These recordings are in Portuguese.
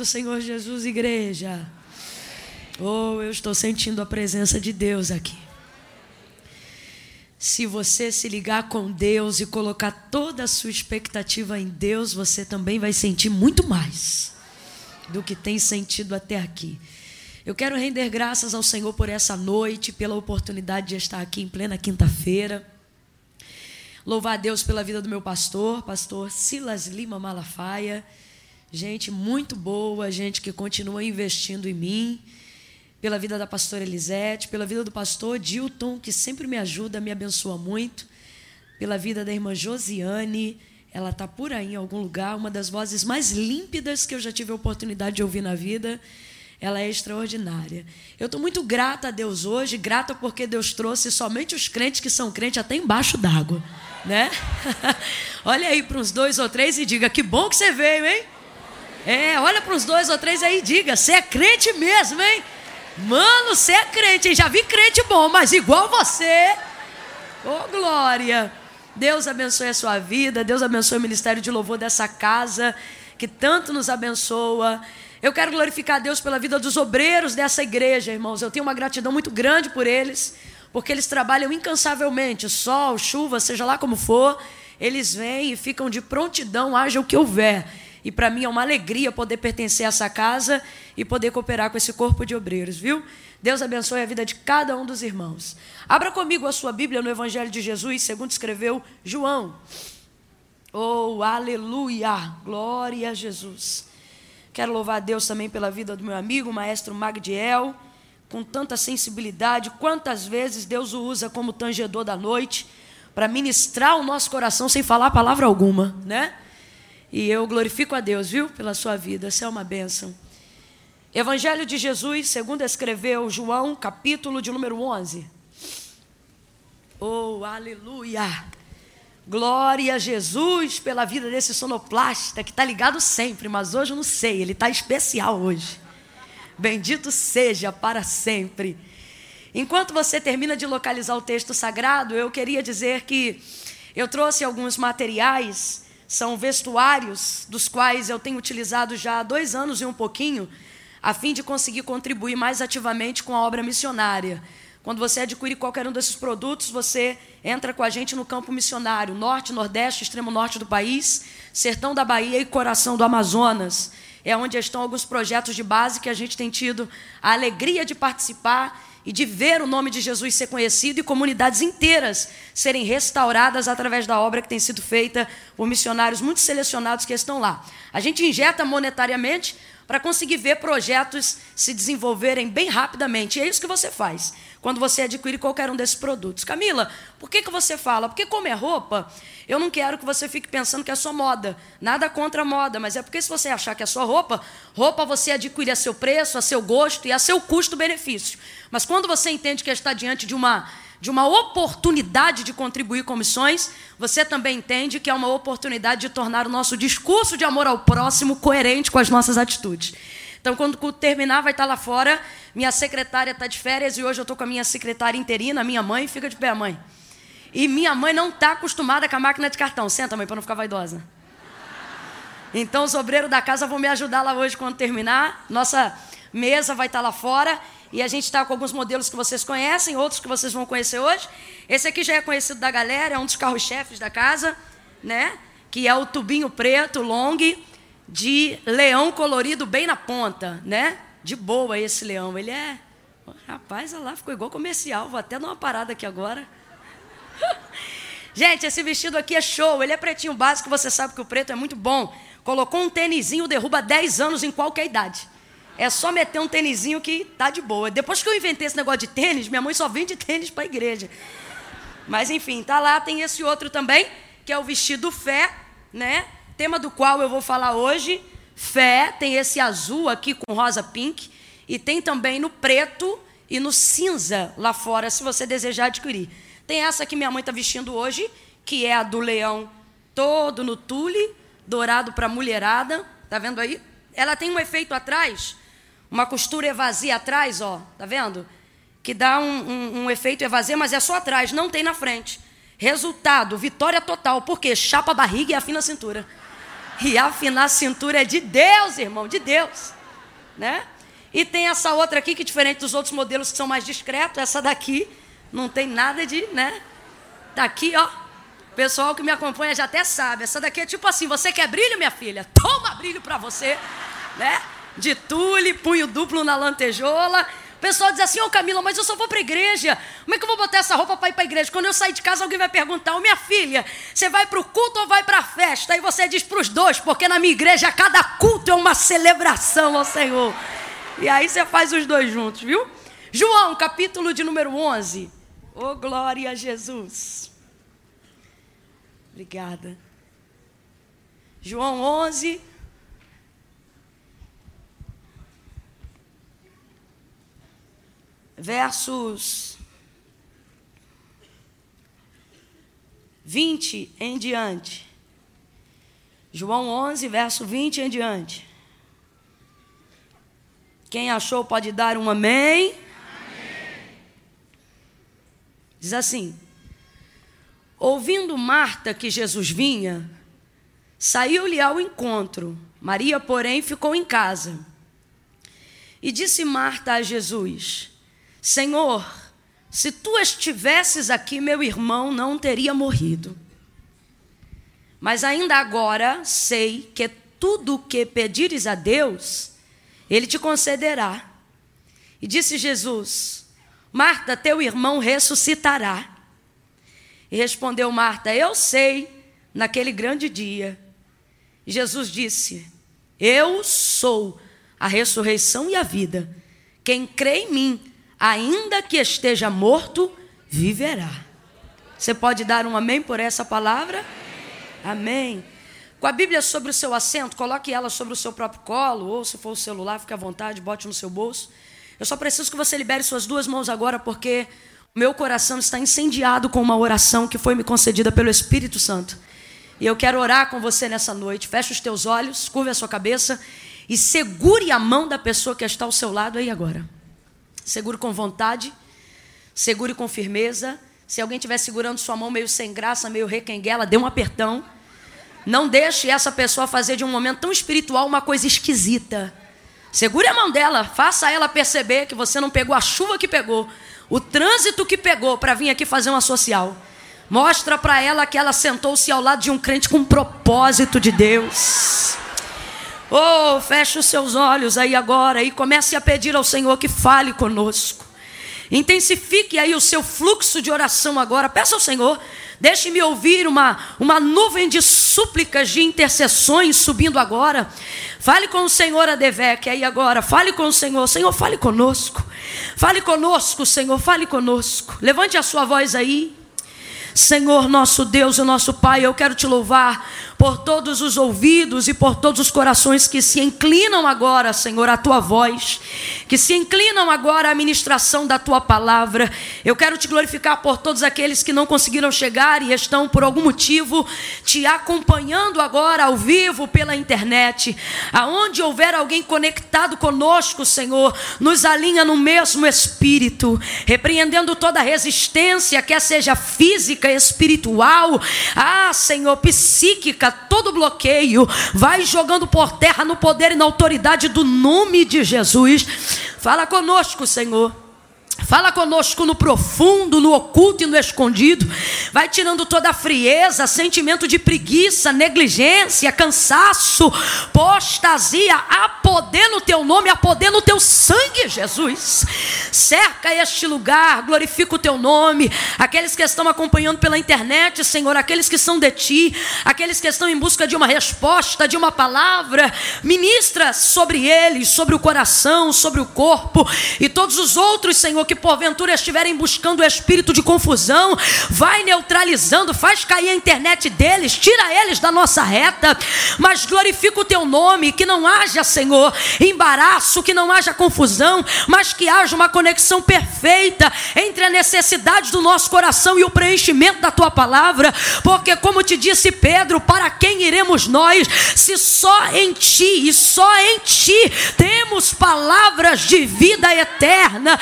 do Senhor Jesus, igreja. Oh, eu estou sentindo a presença de Deus aqui. Se você se ligar com Deus e colocar toda a sua expectativa em Deus, você também vai sentir muito mais do que tem sentido até aqui. Eu quero render graças ao Senhor por essa noite, pela oportunidade de estar aqui em plena quinta-feira. Louvar a Deus pela vida do meu pastor, pastor Silas Lima Malafaia gente muito boa, gente que continua investindo em mim, pela vida da pastora Elisete, pela vida do pastor Dilton, que sempre me ajuda, me abençoa muito, pela vida da irmã Josiane, ela está por aí em algum lugar, uma das vozes mais límpidas que eu já tive a oportunidade de ouvir na vida. Ela é extraordinária. Eu estou muito grata a Deus hoje, grata porque Deus trouxe somente os crentes que são crentes até embaixo d'água, né? Olha aí para uns dois ou três e diga que bom que você veio, hein? É, olha para os dois ou três aí e diga: você é crente mesmo, hein? Mano, você é crente, hein? Já vi crente bom, mas igual você. Ô, oh, glória. Deus abençoe a sua vida, Deus abençoe o ministério de louvor dessa casa, que tanto nos abençoa. Eu quero glorificar a Deus pela vida dos obreiros dessa igreja, irmãos. Eu tenho uma gratidão muito grande por eles, porque eles trabalham incansavelmente, sol, chuva, seja lá como for, eles vêm e ficam de prontidão, haja o que houver. E para mim é uma alegria poder pertencer a essa casa e poder cooperar com esse corpo de obreiros, viu? Deus abençoe a vida de cada um dos irmãos. Abra comigo a sua Bíblia no Evangelho de Jesus, segundo escreveu João. Oh, aleluia! Glória a Jesus. Quero louvar a Deus também pela vida do meu amigo, o maestro Magdiel, com tanta sensibilidade. Quantas vezes Deus o usa como tangedor da noite para ministrar o nosso coração sem falar palavra alguma, né? E eu glorifico a Deus, viu, pela sua vida. Essa é uma bênção. Evangelho de Jesus, segundo escreveu João, capítulo de número 11. Oh, aleluia! Glória a Jesus pela vida desse sonoplasta que está ligado sempre, mas hoje eu não sei, ele está especial hoje. Bendito seja para sempre. Enquanto você termina de localizar o texto sagrado, eu queria dizer que eu trouxe alguns materiais são vestuários dos quais eu tenho utilizado já há dois anos e um pouquinho, a fim de conseguir contribuir mais ativamente com a obra missionária. Quando você adquire qualquer um desses produtos, você entra com a gente no campo missionário, norte, nordeste, extremo norte do país, sertão da Bahia e coração do Amazonas. É onde estão alguns projetos de base que a gente tem tido a alegria de participar e de ver o nome de Jesus ser conhecido e comunidades inteiras serem restauradas através da obra que tem sido feita por missionários muito selecionados que estão lá. A gente injeta monetariamente para conseguir ver projetos se desenvolverem bem rapidamente. E é isso que você faz quando você adquire qualquer um desses produtos. Camila, por que, que você fala? Porque como é roupa, eu não quero que você fique pensando que é só moda. Nada contra a moda, mas é porque se você achar que é só roupa, roupa você adquire a seu preço, a seu gosto e a seu custo-benefício. Mas quando você entende que está diante de uma de uma oportunidade de contribuir com missões, você também entende que é uma oportunidade de tornar o nosso discurso de amor ao próximo coerente com as nossas atitudes. Então, quando terminar, vai estar lá fora. Minha secretária está de férias e hoje eu estou com a minha secretária interina, minha mãe. Fica de pé, mãe. E minha mãe não está acostumada com a máquina de cartão. Senta, mãe, para não ficar vaidosa. Então, os obreiros da casa vão me ajudar lá hoje quando terminar. Nossa mesa vai estar lá fora. E a gente está com alguns modelos que vocês conhecem, outros que vocês vão conhecer hoje. Esse aqui já é conhecido da galera, é um dos carros-chefes da casa, né? Que é o tubinho preto, long de leão colorido bem na ponta, né? De boa esse leão. Ele é. Rapaz, olha lá, ficou igual comercial. Vou até dar uma parada aqui agora. Gente, esse vestido aqui é show. Ele é pretinho básico, você sabe que o preto é muito bom. Colocou um tênisinho, derruba 10 anos em qualquer idade. É só meter um tênisinho que tá de boa. Depois que eu inventei esse negócio de tênis, minha mãe só vende tênis para igreja. Mas enfim, tá lá, tem esse outro também, que é o vestido fé, né? Tema do qual eu vou falar hoje, fé, tem esse azul aqui com rosa pink, e tem também no preto e no cinza lá fora, se você desejar adquirir. Tem essa que minha mãe está vestindo hoje, que é a do leão todo no tule, dourado para mulherada, tá vendo aí? Ela tem um efeito atrás, uma costura evazia atrás, ó, tá vendo? Que dá um, um, um efeito evazia, mas é só atrás, não tem na frente. Resultado, vitória total, porque chapa a barriga e afina a cintura. E afinar a cintura é de Deus, irmão, de Deus. Né? E tem essa outra aqui que diferente dos outros modelos que são mais discretos, essa daqui não tem nada de, né? Daqui, ó. O pessoal que me acompanha já até sabe. Essa daqui é tipo assim: você quer brilho, minha filha? Toma brilho para você, né? De tule, punho duplo na lantejola. O pessoal diz assim: Ô oh, Camila, mas eu só vou para igreja. Como é que eu vou botar essa roupa para ir para igreja? Quando eu sair de casa, alguém vai perguntar: Ô oh, minha filha, você vai para o culto ou vai para a festa? Aí você diz para os dois, porque na minha igreja cada culto é uma celebração ao Senhor. E aí você faz os dois juntos, viu? João, capítulo de número 11. Ô oh, glória a Jesus. Obrigada. João 11. Versos 20 em diante. João 11, verso 20 em diante. Quem achou pode dar um amém. Diz assim: Ouvindo Marta que Jesus vinha, saiu-lhe ao encontro. Maria, porém, ficou em casa. E disse Marta a Jesus: Senhor, se tu estivesses aqui, meu irmão não teria morrido. Mas ainda agora sei que tudo o que pedires a Deus, Ele te concederá. E disse Jesus: Marta, teu irmão ressuscitará. E respondeu Marta: Eu sei, naquele grande dia. E Jesus disse: Eu sou a ressurreição e a vida. Quem crê em mim, ainda que esteja morto, viverá. Você pode dar um amém por essa palavra? Amém. Com a Bíblia sobre o seu assento, coloque ela sobre o seu próprio colo, ou se for o celular, fique à vontade, bote no seu bolso. Eu só preciso que você libere suas duas mãos agora, porque meu coração está incendiado com uma oração que foi me concedida pelo Espírito Santo. E eu quero orar com você nessa noite. Feche os teus olhos, curve a sua cabeça e segure a mão da pessoa que está ao seu lado aí agora. Segure com vontade, segure com firmeza. Se alguém estiver segurando sua mão meio sem graça, meio requenguela, dê um apertão. Não deixe essa pessoa fazer de um momento tão espiritual uma coisa esquisita. Segure a mão dela, faça ela perceber que você não pegou a chuva que pegou, o trânsito que pegou para vir aqui fazer uma social. Mostra para ela que ela sentou-se ao lado de um crente com um propósito de Deus. Oh, feche os seus olhos aí agora e comece a pedir ao Senhor que fale conosco. Intensifique aí o seu fluxo de oração agora. Peça ao Senhor, deixe-me ouvir uma, uma nuvem de súplicas, de intercessões subindo agora. Fale com o Senhor Adevec aí agora. Fale com o Senhor. Senhor, fale conosco. Fale conosco, Senhor. Fale conosco. Levante a sua voz aí. Senhor, nosso Deus e nosso Pai, eu quero te louvar por todos os ouvidos e por todos os corações que se inclinam agora, Senhor, à tua voz, que se inclinam agora à ministração da tua palavra. Eu quero te glorificar por todos aqueles que não conseguiram chegar e estão por algum motivo te acompanhando agora ao vivo pela internet. Aonde houver alguém conectado conosco, Senhor, nos alinha no mesmo espírito, repreendendo toda resistência, quer seja física, espiritual, ah, Senhor, psíquica, todo bloqueio, vai jogando por terra no poder e na autoridade do nome de Jesus. Fala conosco, Senhor. Fala conosco no profundo, no oculto e no escondido. Vai tirando toda a frieza, sentimento de preguiça, negligência, cansaço, postasia. Há poder no teu nome, há poder no teu sangue, Jesus. Cerca este lugar, glorifica o teu nome. Aqueles que estão acompanhando pela internet, Senhor, aqueles que são de ti, aqueles que estão em busca de uma resposta, de uma palavra, ministra sobre eles, sobre o coração, sobre o corpo e todos os outros, Senhor que porventura estiverem buscando o espírito de confusão, vai neutralizando, faz cair a internet deles, tira eles da nossa reta, mas glorifica o teu nome, que não haja, Senhor, embaraço, que não haja confusão, mas que haja uma conexão perfeita entre a necessidade do nosso coração e o preenchimento da tua palavra, porque, como te disse Pedro, para quem iremos nós, se só em ti e só em ti temos palavras de vida eterna.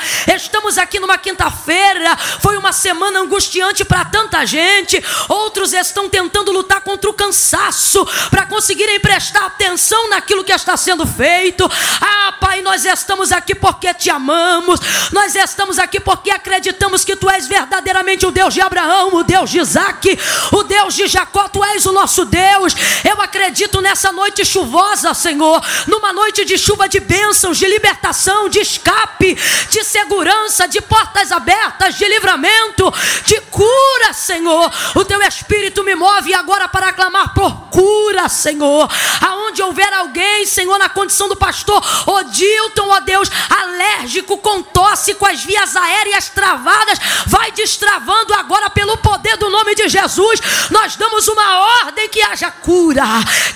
Estamos aqui numa quinta-feira, foi uma semana angustiante para tanta gente. Outros estão tentando lutar contra o cansaço para conseguirem prestar atenção naquilo que está sendo feito. Ah, Pai, nós estamos aqui porque te amamos. Nós estamos aqui porque acreditamos que tu és verdadeiramente o Deus de Abraão, o Deus de Isaac, o Deus de Jacó, tu és o nosso Deus. Eu acredito nessa noite chuvosa, Senhor, numa noite de chuva de bênçãos, de libertação, de escape, de segurança, de portas abertas, de livramento, de cura, Senhor. O teu Espírito me move agora para clamar por cura, Senhor. Aonde houver alguém, Senhor, na condição do pastor Odilton, ó Deus, alérgico com tosse, com as vias aéreas travadas, vai destravando agora pelo poder do nome de Jesus. Nós damos uma ordem que haja cura,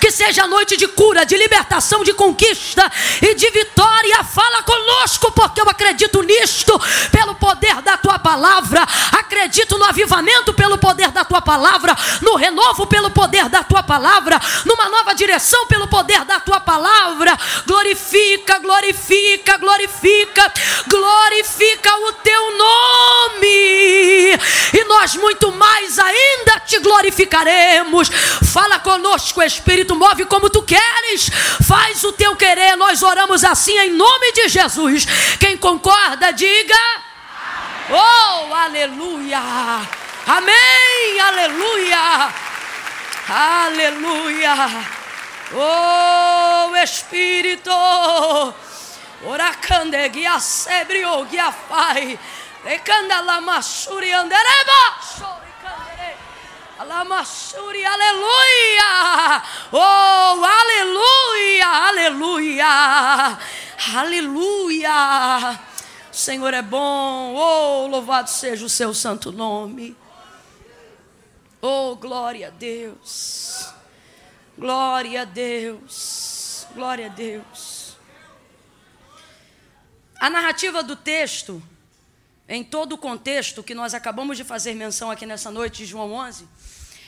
que seja noite de cura, de libertação, de conquista e de vitória. Fala conosco, porque eu acredito nisto, pelo poder da tua palavra. Acredito no avivamento pelo poder da tua palavra, no renovo pelo poder da tua palavra, numa nova direção pelo poder da tua palavra. Glorifica, glorifica, glorifica, glorifica o teu nome. E nós muito mais ainda te glorificaremos. Fala conosco, Espírito, move como tu queres. Faz o teu querer. Nós oramos assim em nome de Jesus. Quem concorda, diga. Oh, aleluia! Amém, aleluia! Aleluia! Oh, Espírito! Oracande, guia sebrio, guia fai. La masuri andereba. Alamassuri, aleluia! Oh, aleluia, aleluia, aleluia! O Senhor é bom, oh, louvado seja o seu santo nome. Oh, glória a Deus, glória a Deus, glória a Deus. A narrativa do texto, em todo o contexto que nós acabamos de fazer menção aqui nessa noite de João 11,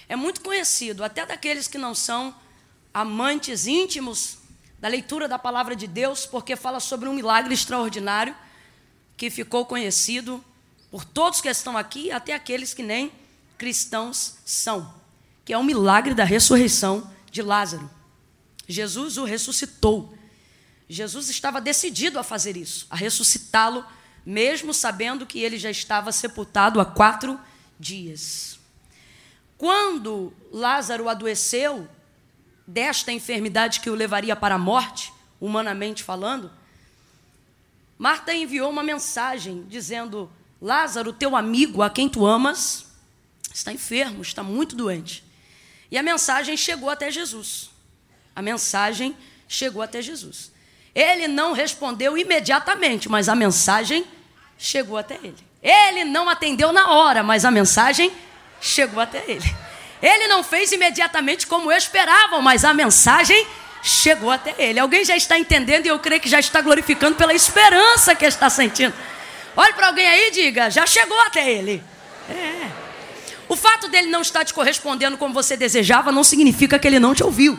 é muito conhecido, até daqueles que não são amantes íntimos da leitura da palavra de Deus, porque fala sobre um milagre extraordinário que ficou conhecido por todos que estão aqui, até aqueles que nem cristãos são, que é o milagre da ressurreição de Lázaro. Jesus o ressuscitou. Jesus estava decidido a fazer isso, a ressuscitá-lo, mesmo sabendo que ele já estava sepultado há quatro dias. Quando Lázaro adoeceu desta enfermidade que o levaria para a morte, humanamente falando, Marta enviou uma mensagem dizendo: Lázaro, teu amigo, a quem tu amas, está enfermo, está muito doente. E a mensagem chegou até Jesus. A mensagem chegou até Jesus. Ele não respondeu imediatamente, mas a mensagem chegou até ele. Ele não atendeu na hora, mas a mensagem chegou até ele. Ele não fez imediatamente como esperavam, mas a mensagem chegou chegou até ele. Alguém já está entendendo e eu creio que já está glorificando pela esperança que está sentindo. Olhe para alguém aí e diga: já chegou até ele. É. O fato dele não estar te correspondendo como você desejava não significa que ele não te ouviu.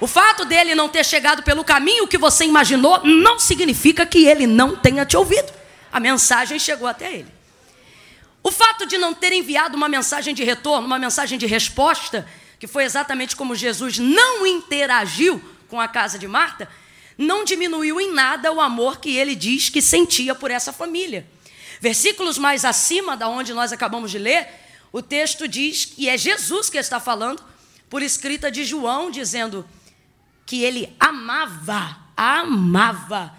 O fato dele não ter chegado pelo caminho que você imaginou não significa que ele não tenha te ouvido. A mensagem chegou até ele. O fato de não ter enviado uma mensagem de retorno, uma mensagem de resposta, que foi exatamente como Jesus não interagiu com a casa de Marta, não diminuiu em nada o amor que ele diz que sentia por essa família. Versículos mais acima da onde nós acabamos de ler, o texto diz que é Jesus que está falando, por escrita de João, dizendo que ele amava, amava.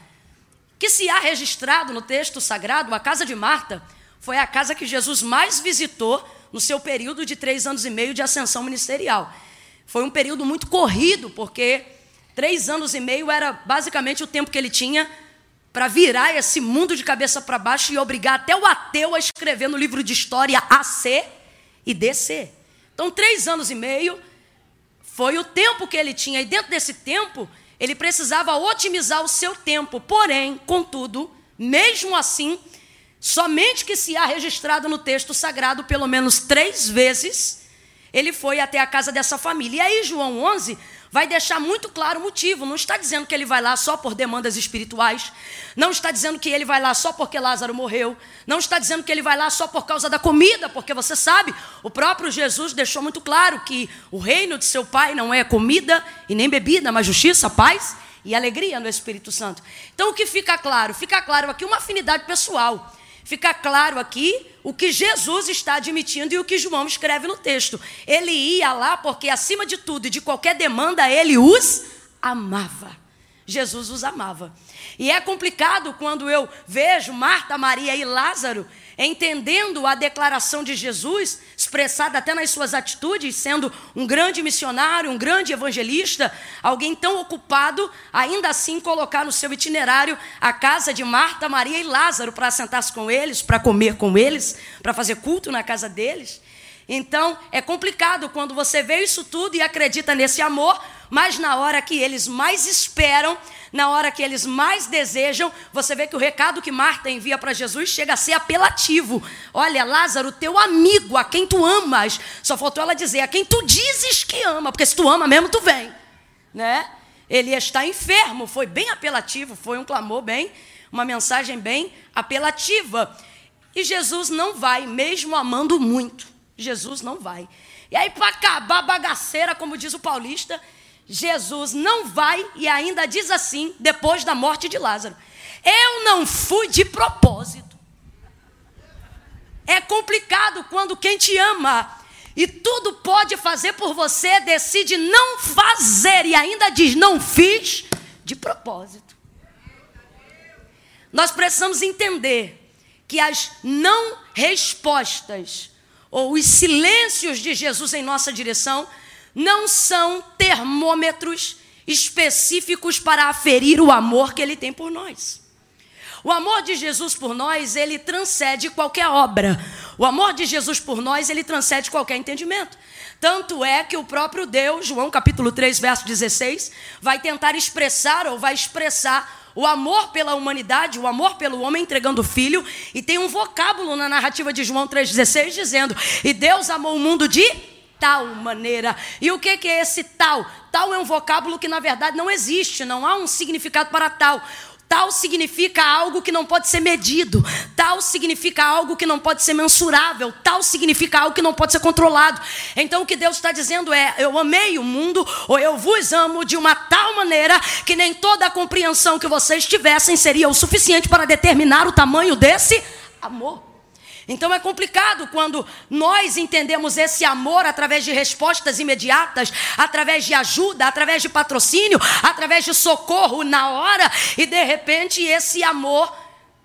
Que se há registrado no texto sagrado, a casa de Marta foi a casa que Jesus mais visitou no seu período de três anos e meio de ascensão ministerial. Foi um período muito corrido, porque três anos e meio era basicamente o tempo que ele tinha para virar esse mundo de cabeça para baixo e obrigar até o ateu a escrever no livro de história AC e DC. Então, três anos e meio foi o tempo que ele tinha, e dentro desse tempo, ele precisava otimizar o seu tempo. Porém, contudo, mesmo assim, Somente que se há registrado no texto sagrado pelo menos três vezes, ele foi até a casa dessa família. E aí, João 11 vai deixar muito claro o motivo. Não está dizendo que ele vai lá só por demandas espirituais. Não está dizendo que ele vai lá só porque Lázaro morreu. Não está dizendo que ele vai lá só por causa da comida, porque você sabe, o próprio Jesus deixou muito claro que o reino de seu Pai não é comida e nem bebida, mas justiça, paz e alegria no Espírito Santo. Então o que fica claro? Fica claro aqui uma afinidade pessoal. Fica claro aqui o que Jesus está admitindo e o que João escreve no texto. Ele ia lá porque, acima de tudo e de qualquer demanda, ele os amava. Jesus os amava. E é complicado quando eu vejo Marta, Maria e Lázaro entendendo a declaração de Jesus, expressada até nas suas atitudes, sendo um grande missionário, um grande evangelista, alguém tão ocupado, ainda assim colocar no seu itinerário a casa de Marta, Maria e Lázaro para sentar-se com eles, para comer com eles, para fazer culto na casa deles. Então, é complicado quando você vê isso tudo e acredita nesse amor, mas na hora que eles mais esperam, na hora que eles mais desejam, você vê que o recado que Marta envia para Jesus chega a ser apelativo. Olha, Lázaro, teu amigo, a quem tu amas. Só faltou ela dizer, a quem tu dizes que ama, porque se tu ama mesmo, tu vem. Né? Ele está enfermo, foi bem apelativo, foi um clamor bem, uma mensagem bem apelativa. E Jesus não vai, mesmo amando muito. Jesus não vai. E aí, para acabar a bagaceira, como diz o paulista, Jesus não vai e ainda diz assim, depois da morte de Lázaro: Eu não fui de propósito. É complicado quando quem te ama e tudo pode fazer por você decide não fazer e ainda diz: Não fiz de propósito. Nós precisamos entender que as não respostas ou os silêncios de Jesus em nossa direção não são termômetros específicos para aferir o amor que ele tem por nós. O amor de Jesus por nós, ele transcende qualquer obra. O amor de Jesus por nós, ele transcende qualquer entendimento. Tanto é que o próprio Deus, João capítulo 3, verso 16, vai tentar expressar ou vai expressar o amor pela humanidade, o amor pelo homem entregando o filho, e tem um vocábulo na narrativa de João 3,16 dizendo: E Deus amou o mundo de tal maneira. E o que, é esse tal? Tal é um vocábulo que na verdade não existe, não há um significado para tal. Tal significa algo que não pode ser medido. Tal significa algo que não pode ser mensurável. Tal significa algo que não pode ser controlado. Então o que Deus está dizendo é: eu amei o mundo, ou eu vos amo de uma tal maneira que nem toda a compreensão que vocês tivessem seria o suficiente para determinar o tamanho desse amor. Então é complicado quando nós entendemos esse amor através de respostas imediatas, através de ajuda, através de patrocínio, através de socorro na hora, e de repente esse amor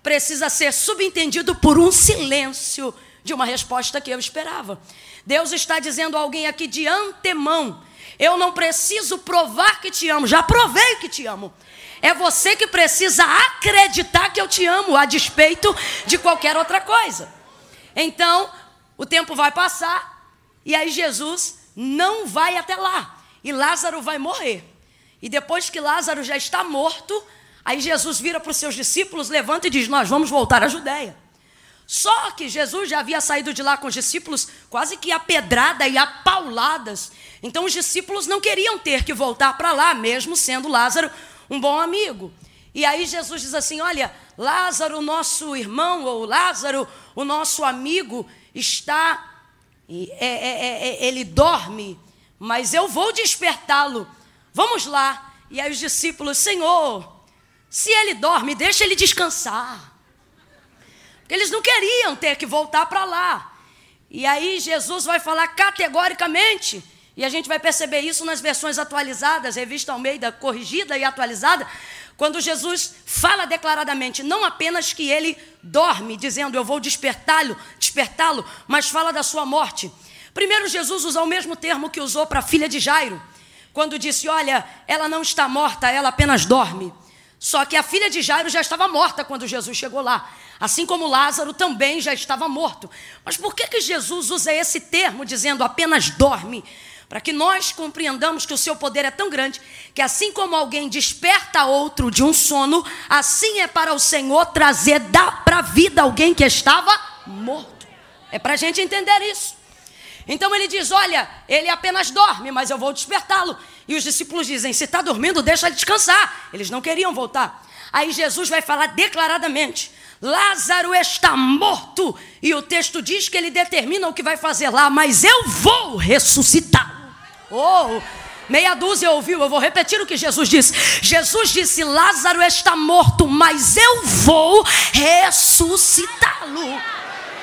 precisa ser subentendido por um silêncio de uma resposta que eu esperava. Deus está dizendo a alguém aqui de antemão: eu não preciso provar que te amo, já provei que te amo. É você que precisa acreditar que eu te amo, a despeito de qualquer outra coisa. Então, o tempo vai passar e aí Jesus não vai até lá. E Lázaro vai morrer. E depois que Lázaro já está morto, aí Jesus vira para os seus discípulos, levanta e diz: Nós vamos voltar à Judéia. Só que Jesus já havia saído de lá com os discípulos quase que a pedrada e a pauladas. Então os discípulos não queriam ter que voltar para lá, mesmo sendo Lázaro um bom amigo. E aí Jesus diz assim: Olha, Lázaro, nosso irmão, ou Lázaro, o nosso amigo, está. É, é, é, é, ele dorme, mas eu vou despertá-lo. Vamos lá. E aí os discípulos: Senhor, se ele dorme, deixa ele descansar. Porque eles não queriam ter que voltar para lá. E aí Jesus vai falar categoricamente. E a gente vai perceber isso nas versões atualizadas, revista Almeida corrigida e atualizada, quando Jesus fala declaradamente, não apenas que ele dorme, dizendo eu vou despertá-lo, despertá-lo, mas fala da sua morte. Primeiro, Jesus usa o mesmo termo que usou para a filha de Jairo, quando disse: Olha, ela não está morta, ela apenas dorme. Só que a filha de Jairo já estava morta quando Jesus chegou lá. Assim como Lázaro também já estava morto. Mas por que, que Jesus usa esse termo dizendo apenas dorme? Para que nós compreendamos que o seu poder é tão grande que assim como alguém desperta outro de um sono, assim é para o Senhor trazer para a vida alguém que estava morto. É para a gente entender isso. Então ele diz: Olha, ele apenas dorme, mas eu vou despertá-lo. E os discípulos dizem: Se está dormindo, deixa ele descansar. Eles não queriam voltar. Aí Jesus vai falar declaradamente: Lázaro está morto. E o texto diz que ele determina o que vai fazer lá, mas eu vou ressuscitar. Oh, meia dúzia ouviu, eu vou repetir o que Jesus disse. Jesus disse: Lázaro está morto, mas eu vou ressuscitá-lo.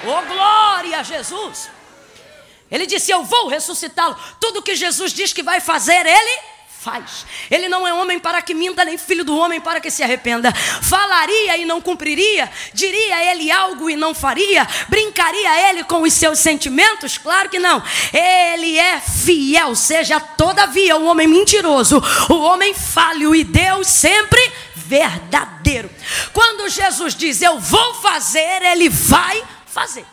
Oh, glória a Jesus! Ele disse: Eu vou ressuscitá-lo. Tudo que Jesus diz que vai fazer, ele faz. Ele não é homem para que minta, nem filho do homem para que se arrependa. Falaria e não cumpriria, diria ele algo e não faria, brincaria ele com os seus sentimentos? Claro que não. Ele é fiel, seja todavia o homem mentiroso, o homem falho e Deus sempre verdadeiro. Quando Jesus diz eu vou fazer, ele vai fazer.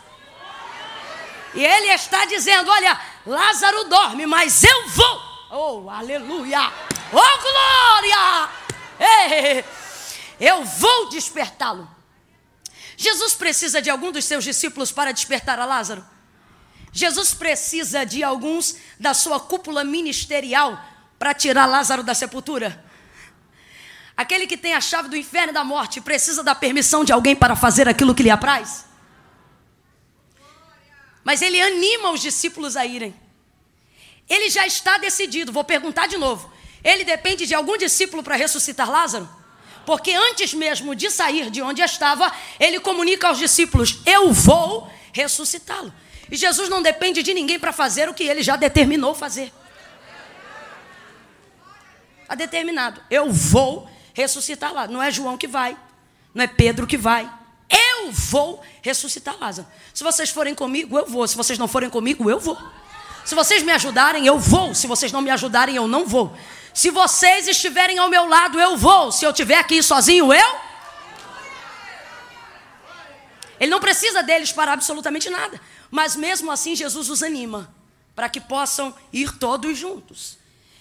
E ele está dizendo: Olha, Lázaro dorme, mas eu vou. Oh, aleluia! Oh, glória! Ei, eu vou despertá-lo. Jesus precisa de algum dos seus discípulos para despertar a Lázaro? Jesus precisa de alguns da sua cúpula ministerial para tirar Lázaro da sepultura? Aquele que tem a chave do inferno e da morte precisa da permissão de alguém para fazer aquilo que lhe apraz? Mas ele anima os discípulos a irem. Ele já está decidido. Vou perguntar de novo. Ele depende de algum discípulo para ressuscitar Lázaro? Porque antes mesmo de sair de onde estava, ele comunica aos discípulos: Eu vou ressuscitá-lo. E Jesus não depende de ninguém para fazer o que ele já determinou fazer. Está determinado. Eu vou ressuscitar lá. Não é João que vai, não é Pedro que vai, eu vou ressuscitar Lázaro. Se vocês forem comigo, eu vou. Se vocês não forem comigo, eu vou. Se vocês me ajudarem, eu vou. Se vocês não me ajudarem, eu não vou. Se vocês estiverem ao meu lado, eu vou. Se eu estiver aqui sozinho, eu. Ele não precisa deles para absolutamente nada. Mas mesmo assim, Jesus os anima para que possam ir todos juntos.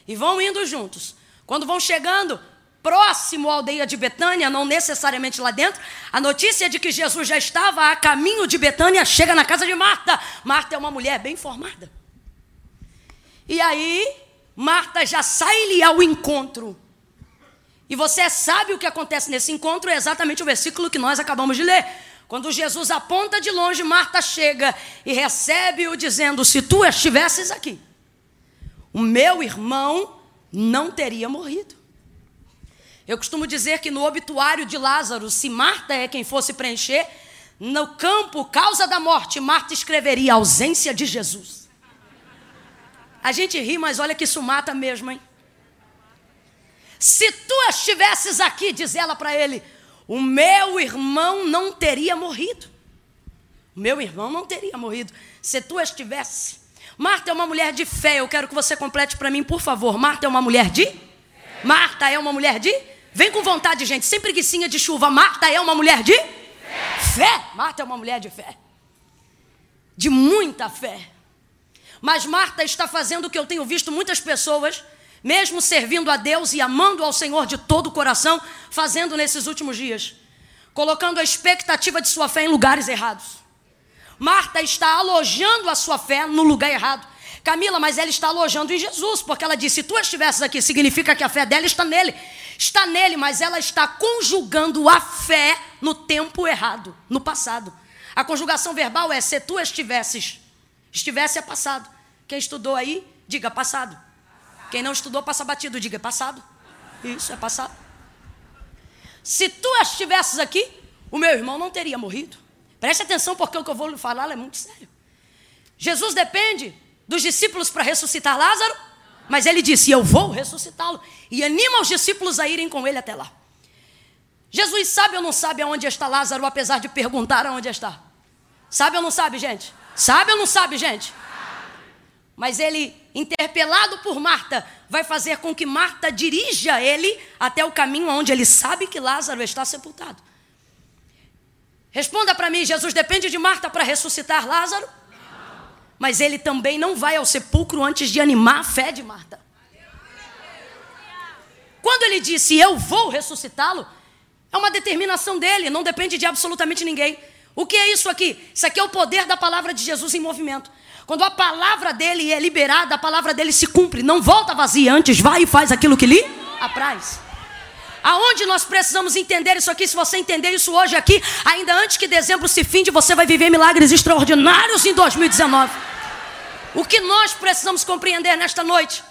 E vão indo juntos. Quando vão chegando, próximo à aldeia de Betânia, não necessariamente lá dentro, a notícia de que Jesus já estava a caminho de Betânia chega na casa de Marta. Marta é uma mulher bem formada. E aí, Marta já sai-lhe ao encontro. E você sabe o que acontece nesse encontro, é exatamente o versículo que nós acabamos de ler. Quando Jesus aponta de longe, Marta chega e recebe-o dizendo: Se tu estivesses aqui, o meu irmão não teria morrido. Eu costumo dizer que no obituário de Lázaro, se Marta é quem fosse preencher, no campo, causa da morte, Marta escreveria ausência de Jesus. A gente ri, mas olha que isso mata mesmo, hein? Se tu estivesses aqui, diz ela para ele, o meu irmão não teria morrido. O meu irmão não teria morrido. Se tu estivesse. Marta é uma mulher de fé. Eu quero que você complete para mim, por favor. Marta é uma mulher de? Marta é uma mulher de? Vem com vontade, gente, sem preguiçinha de chuva. Marta é uma mulher de? Fé. fé. Marta é uma mulher de fé. De muita fé. Mas Marta está fazendo o que eu tenho visto muitas pessoas, mesmo servindo a Deus e amando ao Senhor de todo o coração, fazendo nesses últimos dias. Colocando a expectativa de sua fé em lugares errados. Marta está alojando a sua fé no lugar errado. Camila, mas ela está alojando em Jesus, porque ela disse: se tu estivesses aqui, significa que a fé dela está nele. Está nele, mas ela está conjugando a fé no tempo errado, no passado. A conjugação verbal é se tu estivesses. Estivesse é passado. Quem estudou aí, diga passado. Quem não estudou, passa batido, diga passado. Isso, é passado. Se tu estivesses aqui, o meu irmão não teria morrido. Preste atenção, porque o que eu vou lhe falar é muito sério. Jesus depende dos discípulos para ressuscitar Lázaro, mas ele disse: Eu vou ressuscitá-lo. E anima os discípulos a irem com ele até lá. Jesus sabe ou não sabe aonde está Lázaro, apesar de perguntar aonde está? Sabe ou não sabe, gente? Sabe ou não sabe, gente? Mas ele, interpelado por Marta, vai fazer com que Marta dirija ele até o caminho onde ele sabe que Lázaro está sepultado. Responda para mim: Jesus depende de Marta para ressuscitar Lázaro? mas ele também não vai ao sepulcro antes de animar a fé de Marta. Quando ele disse, Eu vou ressuscitá-lo, é uma determinação dele, não depende de absolutamente ninguém. O que é isso aqui? Isso aqui é o poder da palavra de Jesus em movimento. Quando a palavra dele é liberada, a palavra dele se cumpre. Não volta vazia, antes vai e faz aquilo que lhe apraz. Aonde nós precisamos entender isso aqui? Se você entender isso hoje aqui, ainda antes que dezembro se finde, você vai viver milagres extraordinários em 2019. O que nós precisamos compreender nesta noite?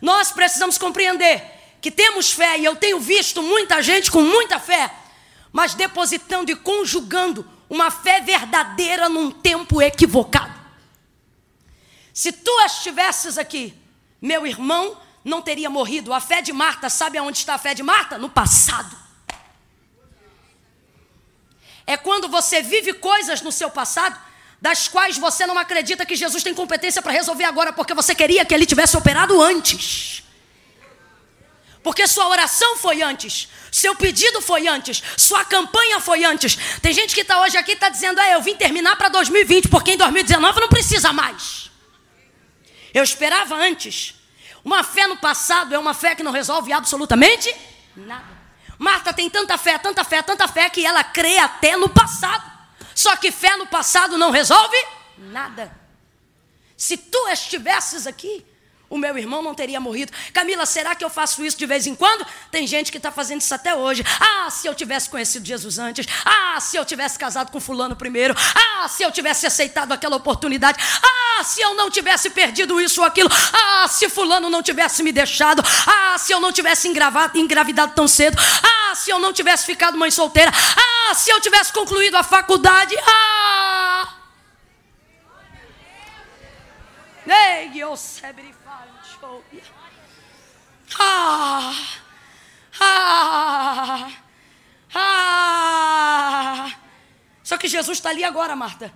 Nós precisamos compreender que temos fé, e eu tenho visto muita gente com muita fé, mas depositando e conjugando uma fé verdadeira num tempo equivocado. Se tu estivesses aqui, meu irmão, não teria morrido. A fé de Marta, sabe aonde está a fé de Marta? No passado. É quando você vive coisas no seu passado das quais você não acredita que Jesus tem competência para resolver agora, porque você queria que ele tivesse operado antes. Porque sua oração foi antes, seu pedido foi antes, sua campanha foi antes. Tem gente que está hoje aqui e está dizendo: é, eu vim terminar para 2020, porque em 2019 não precisa mais. Eu esperava antes. Uma fé no passado é uma fé que não resolve absolutamente nada. Marta tem tanta fé, tanta fé, tanta fé que ela crê até no passado. Só que fé no passado não resolve nada. Se tu estivesses aqui, o meu irmão não teria morrido. Camila, será que eu faço isso de vez em quando? Tem gente que está fazendo isso até hoje. Ah, se eu tivesse conhecido Jesus antes. Ah, se eu tivesse casado com fulano primeiro. Ah, se eu tivesse aceitado aquela oportunidade. Ah, se eu não tivesse perdido isso ou aquilo. Ah, se fulano não tivesse me deixado. Ah, se eu não tivesse engravidado tão cedo. Ah, se eu não tivesse ficado mãe solteira. Ah, se eu tivesse concluído a faculdade. Ah! Ei, eu sei ah, ah, ah. Só que Jesus está ali agora, Marta.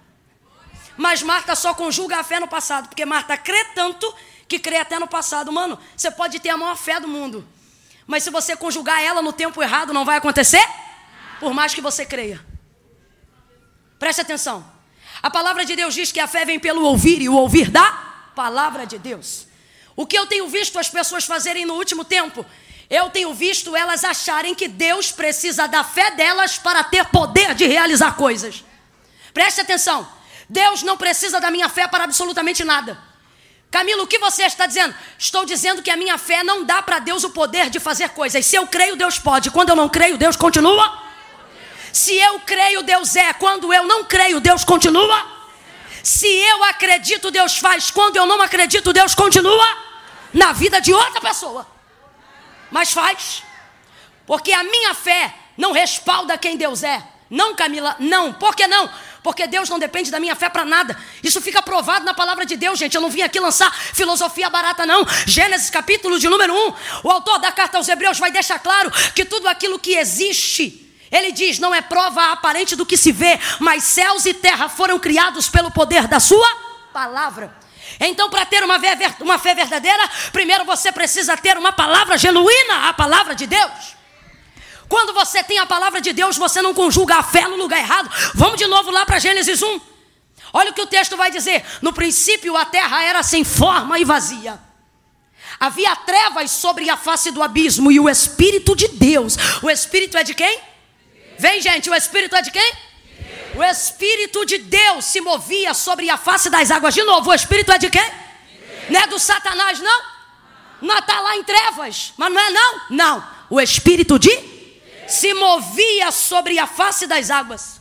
Mas Marta só conjuga a fé no passado, porque Marta crê tanto que crê até no passado. Mano, você pode ter a maior fé do mundo, mas se você conjugar ela no tempo errado, não vai acontecer? Por mais que você creia. Preste atenção. A palavra de Deus diz que a fé vem pelo ouvir e o ouvir da palavra de Deus. O que eu tenho visto as pessoas fazerem no último tempo? Eu tenho visto elas acharem que Deus precisa da fé delas para ter poder de realizar coisas. Preste atenção. Deus não precisa da minha fé para absolutamente nada. Camilo, o que você está dizendo? Estou dizendo que a minha fé não dá para Deus o poder de fazer coisas. Se eu creio, Deus pode. Quando eu não creio, Deus continua. Se eu creio, Deus é. Quando eu não creio, Deus continua. Se eu acredito, Deus faz. Quando eu não acredito, Deus continua na vida de outra pessoa. Mas faz. Porque a minha fé não respalda quem Deus é. Não, Camila, não. Por que não? Porque Deus não depende da minha fé para nada. Isso fica provado na palavra de Deus, gente. Eu não vim aqui lançar filosofia barata, não. Gênesis capítulo de número 1. O autor da carta aos Hebreus vai deixar claro que tudo aquilo que existe ele diz: não é prova aparente do que se vê, mas céus e terra foram criados pelo poder da Sua palavra. Então, para ter uma, uma fé verdadeira, primeiro você precisa ter uma palavra genuína, a palavra de Deus. Quando você tem a palavra de Deus, você não conjuga a fé no lugar errado. Vamos de novo lá para Gênesis 1. Olha o que o texto vai dizer: No princípio a terra era sem forma e vazia. Havia trevas sobre a face do abismo e o Espírito de Deus. O Espírito é de quem? Vem, gente, o Espírito é de quem? O Espírito de Deus se movia sobre a face das águas. De novo, o Espírito é de quem? Não é do Satanás, não? Não está lá em trevas, mas não é não? Não. O Espírito de se movia sobre a face das águas.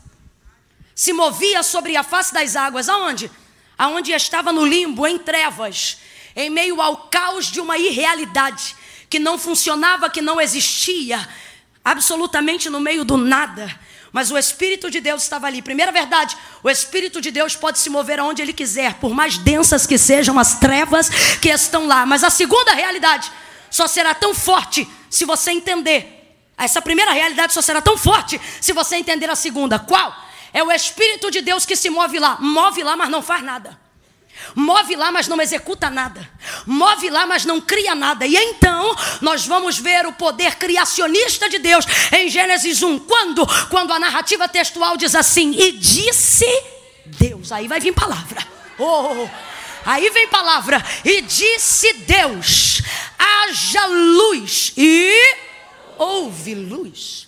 Se movia sobre a face das águas. Aonde? Aonde estava no limbo, em trevas, em meio ao caos de uma irrealidade que não funcionava, que não existia absolutamente no meio do nada. Mas o Espírito de Deus estava ali. Primeira verdade, o Espírito de Deus pode se mover aonde ele quiser, por mais densas que sejam as trevas que estão lá. Mas a segunda realidade só será tão forte se você entender. Essa primeira realidade só será tão forte se você entender a segunda. Qual? É o Espírito de Deus que se move lá. Move lá, mas não faz nada. Move lá, mas não executa nada. Move lá, mas não cria nada. E então, nós vamos ver o poder criacionista de Deus em Gênesis 1. Quando? Quando a narrativa textual diz assim: E disse Deus. Aí vai vir palavra. Oh, aí vem palavra. E disse Deus: haja luz. E houve luz.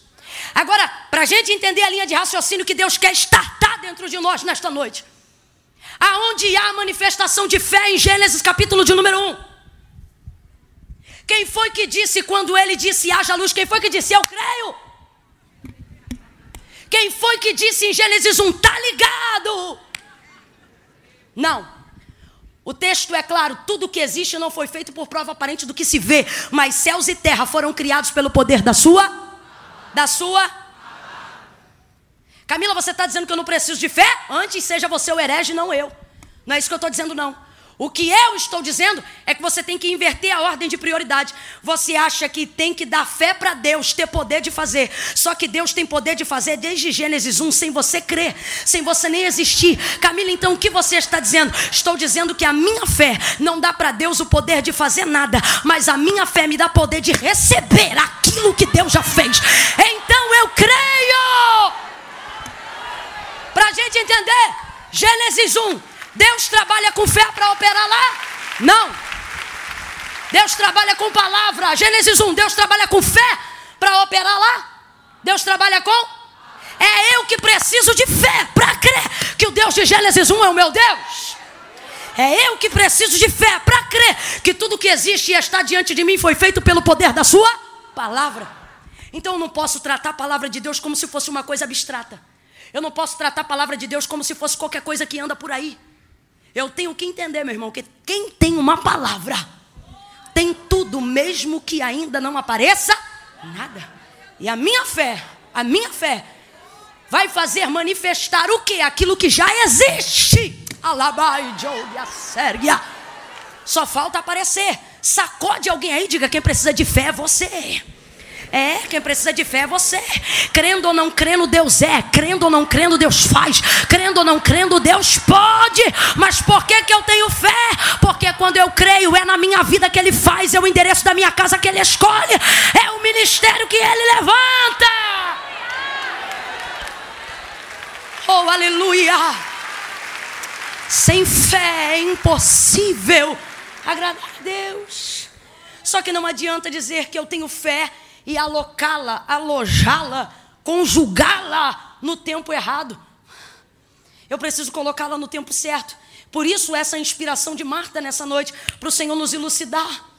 Agora, para a gente entender a linha de raciocínio que Deus quer estartar dentro de nós nesta noite. Aonde há manifestação de fé em Gênesis capítulo de número 1? Quem foi que disse quando ele disse haja luz? Quem foi que disse eu creio? Quem foi que disse em Gênesis 1 tá ligado? Não. O texto é claro, tudo que existe não foi feito por prova aparente do que se vê, mas céus e terra foram criados pelo poder da sua da sua Camila, você está dizendo que eu não preciso de fé? Antes seja você o herege, não eu. Não é isso que eu estou dizendo, não. O que eu estou dizendo é que você tem que inverter a ordem de prioridade. Você acha que tem que dar fé para Deus, ter poder de fazer. Só que Deus tem poder de fazer desde Gênesis 1, sem você crer, sem você nem existir. Camila, então o que você está dizendo? Estou dizendo que a minha fé não dá para Deus o poder de fazer nada, mas a minha fé me dá poder de receber aquilo que Deus já fez. Então eu creio. Para a gente entender, Gênesis 1. Deus trabalha com fé para operar lá? Não. Deus trabalha com palavra. Gênesis 1, Deus trabalha com fé para operar lá? Deus trabalha com? É eu que preciso de fé para crer que o Deus de Gênesis 1 é o meu Deus. É eu que preciso de fé para crer que tudo que existe e está diante de mim foi feito pelo poder da Sua palavra. Então eu não posso tratar a palavra de Deus como se fosse uma coisa abstrata. Eu não posso tratar a palavra de Deus como se fosse qualquer coisa que anda por aí. Eu tenho que entender, meu irmão, que quem tem uma palavra tem tudo, mesmo que ainda não apareça nada. E a minha fé, a minha fé, vai fazer manifestar o que? Aquilo que já existe. Alabai, a Sérgia. Só falta aparecer. Sacode alguém aí, diga quem precisa de fé é você. É, quem precisa de fé é você. Crendo ou não crendo, Deus é. Crendo ou não crendo, Deus faz. Crendo ou não crendo, Deus pode. Mas por que, que eu tenho fé? Porque quando eu creio, é na minha vida que Ele faz, é o endereço da minha casa que Ele escolhe, é o ministério que Ele levanta. Oh, aleluia! Sem fé é impossível agradar a Deus. Só que não adianta dizer que eu tenho fé e alocá-la, alojá-la, conjugá-la no tempo errado. Eu preciso colocá-la no tempo certo. Por isso, essa inspiração de Marta nessa noite, para o Senhor nos elucidar.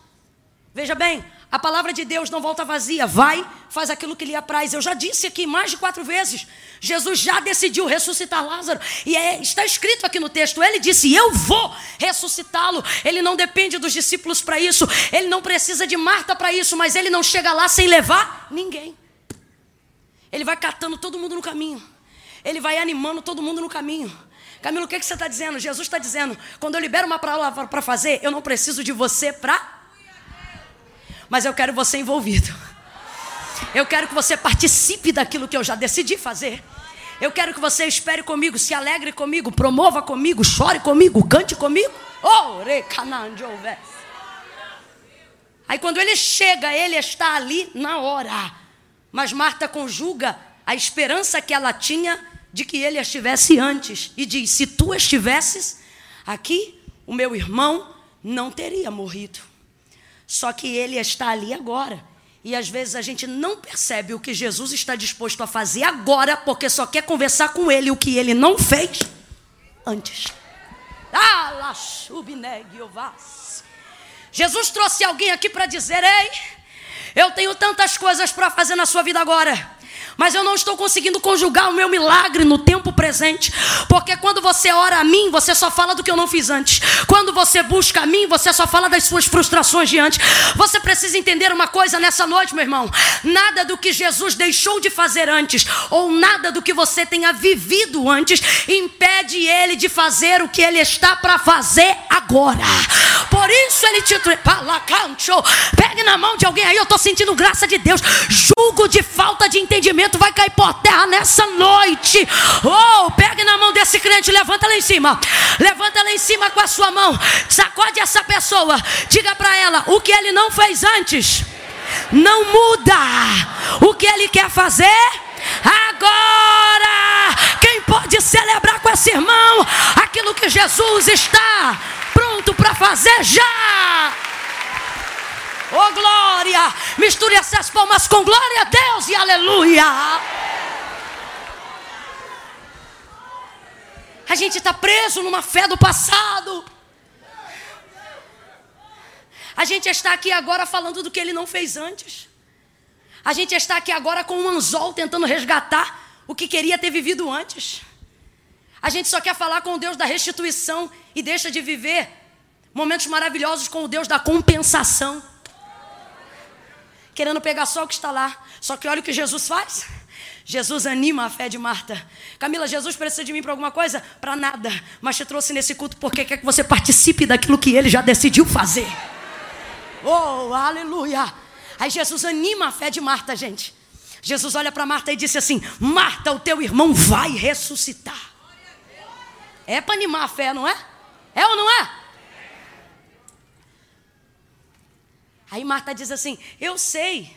Veja bem, a palavra de Deus não volta vazia. Vai, faz aquilo que lhe apraz. Eu já disse aqui mais de quatro vezes. Jesus já decidiu ressuscitar Lázaro. E é, está escrito aqui no texto. Ele disse: Eu vou ressuscitá-lo. Ele não depende dos discípulos para isso. Ele não precisa de Marta para isso. Mas ele não chega lá sem levar ninguém. Ele vai catando todo mundo no caminho. Ele vai animando todo mundo no caminho. Camilo, o que, que você está dizendo? Jesus está dizendo: quando eu libero uma palavra para fazer, eu não preciso de você para mas eu quero você envolvido. Eu quero que você participe daquilo que eu já decidi fazer. Eu quero que você espere comigo, se alegre comigo, promova comigo, chore comigo, cante comigo. Aí quando ele chega, ele está ali na hora. Mas Marta conjuga a esperança que ela tinha de que ele estivesse antes e diz: Se tu estivesses aqui, o meu irmão não teria morrido. Só que ele está ali agora. E às vezes a gente não percebe o que Jesus está disposto a fazer agora, porque só quer conversar com ele o que ele não fez antes. Jesus trouxe alguém aqui para dizer: Ei, eu tenho tantas coisas para fazer na sua vida agora mas eu não estou conseguindo conjugar o meu milagre no tempo presente, porque quando você ora a mim, você só fala do que eu não fiz antes. Quando você busca a mim, você só fala das suas frustrações de antes. Você precisa entender uma coisa nessa noite, meu irmão: nada do que Jesus deixou de fazer antes, ou nada do que você tenha vivido antes, impede ele de fazer o que ele está para fazer agora. Por isso ele te pegue na mão de alguém aí, eu estou sentindo graça de Deus. Julgo de falta de entendimento vai cair por terra nessa noite. Oh, pegue na mão desse crente, levanta lá em cima. Levanta lá em cima com a sua mão. Sacode essa pessoa. Diga para ela o que ele não fez antes. Não muda. O que ele quer fazer agora. Quem pode celebrar com esse irmão aquilo que Jesus está pronto para fazer já? Oh glória! Misture essas palmas com glória a Deus e aleluia! A gente está preso numa fé do passado. A gente está aqui agora falando do que ele não fez antes. A gente está aqui agora com um anzol tentando resgatar o que queria ter vivido antes. A gente só quer falar com o Deus da restituição e deixa de viver momentos maravilhosos com o Deus da compensação. Querendo pegar só o que está lá. Só que olha o que Jesus faz. Jesus anima a fé de Marta. Camila, Jesus precisa de mim para alguma coisa? Para nada. Mas te trouxe nesse culto porque quer que você participe daquilo que ele já decidiu fazer. Oh, aleluia. Aí Jesus anima a fé de Marta, gente. Jesus olha para Marta e disse assim: Marta, o teu irmão vai ressuscitar. É para animar a fé, não é? É ou não é? Aí Marta diz assim: Eu sei.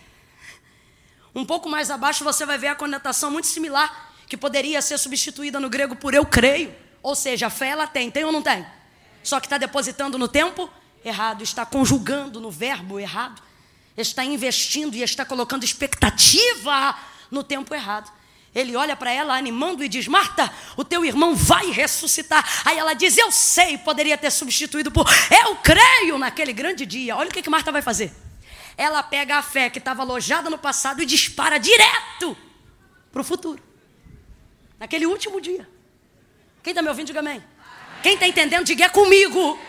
Um pouco mais abaixo você vai ver a conotação muito similar, que poderia ser substituída no grego por eu creio. Ou seja, a fé ela tem, tem ou não tem? Só que está depositando no tempo errado, está conjugando no verbo errado, está investindo e está colocando expectativa no tempo errado. Ele olha para ela animando e diz: Marta, o teu irmão vai ressuscitar. Aí ela diz: Eu sei, poderia ter substituído por eu creio naquele grande dia. Olha o que, que Marta vai fazer. Ela pega a fé que estava alojada no passado e dispara direto para o futuro. Naquele último dia. Quem está me ouvindo, diga amém. Quem está entendendo, diga é comigo.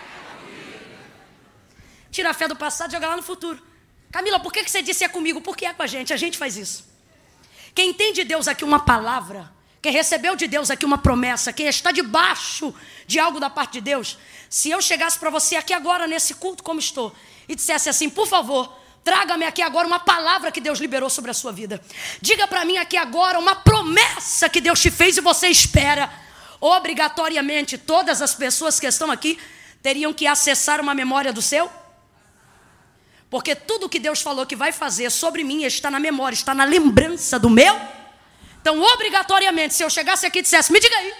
Tira a fé do passado e joga lá no futuro. Camila, por que, que você disse é comigo? Porque é com a gente, a gente faz isso. Quem tem de Deus aqui uma palavra, quem recebeu de Deus aqui uma promessa, quem está debaixo de algo da parte de Deus, se eu chegasse para você aqui agora, nesse culto como estou, e dissesse assim, por favor, traga-me aqui agora uma palavra que Deus liberou sobre a sua vida. Diga para mim aqui agora uma promessa que Deus te fez e você espera. Obrigatoriamente, todas as pessoas que estão aqui teriam que acessar uma memória do seu porque tudo que Deus falou que vai fazer sobre mim está na memória, está na lembrança do meu. Então, obrigatoriamente, se eu chegasse aqui e dissesse, me diga aí,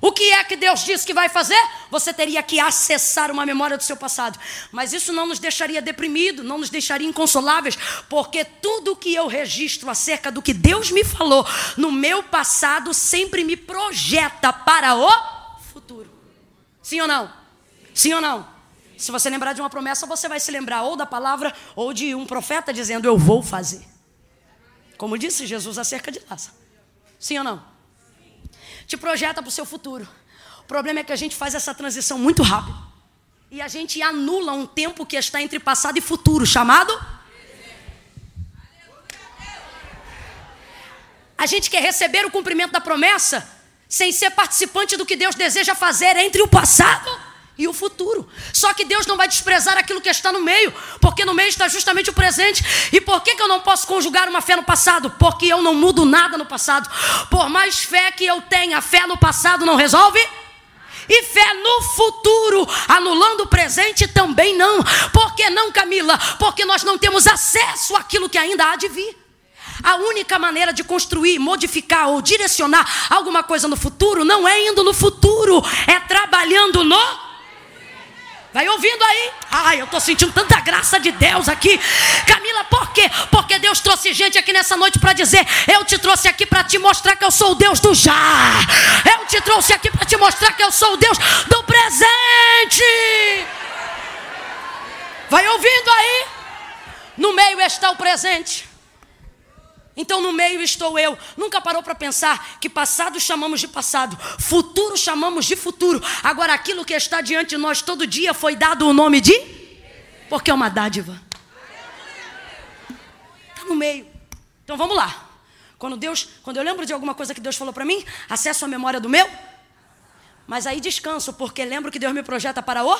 o que é que Deus disse que vai fazer? Você teria que acessar uma memória do seu passado. Mas isso não nos deixaria deprimidos, não nos deixaria inconsoláveis, porque tudo que eu registro acerca do que Deus me falou no meu passado sempre me projeta para o futuro. Sim ou não? Sim ou não? Se você lembrar de uma promessa, você vai se lembrar ou da palavra ou de um profeta dizendo: Eu vou fazer. Como disse Jesus acerca de Lázaro. Sim ou não? Te projeta para o seu futuro. O problema é que a gente faz essa transição muito rápido. E a gente anula um tempo que está entre passado e futuro, chamado. A gente quer receber o cumprimento da promessa sem ser participante do que Deus deseja fazer entre o passado e o futuro. Só que Deus não vai desprezar aquilo que está no meio, porque no meio está justamente o presente. E por que, que eu não posso conjugar uma fé no passado? Porque eu não mudo nada no passado. Por mais fé que eu tenha, fé no passado não resolve. E fé no futuro, anulando o presente também não. Por que não, Camila? Porque nós não temos acesso àquilo que ainda há de vir. A única maneira de construir, modificar ou direcionar alguma coisa no futuro não é indo no futuro, é trabalhando no Vai ouvindo aí? Ai, eu estou sentindo tanta graça de Deus aqui. Camila, por quê? Porque Deus trouxe gente aqui nessa noite para dizer: Eu te trouxe aqui para te mostrar que eu sou o Deus do já. Eu te trouxe aqui para te mostrar que eu sou o Deus do presente. Vai ouvindo aí? No meio está o presente. Então no meio estou eu. Nunca parou para pensar que passado chamamos de passado, futuro chamamos de futuro. Agora aquilo que está diante de nós todo dia foi dado o nome de? Porque é uma dádiva. Está no meio. Então vamos lá. Quando Deus, quando eu lembro de alguma coisa que Deus falou para mim, acesso a memória do meu. Mas aí descanso, porque lembro que Deus me projeta para o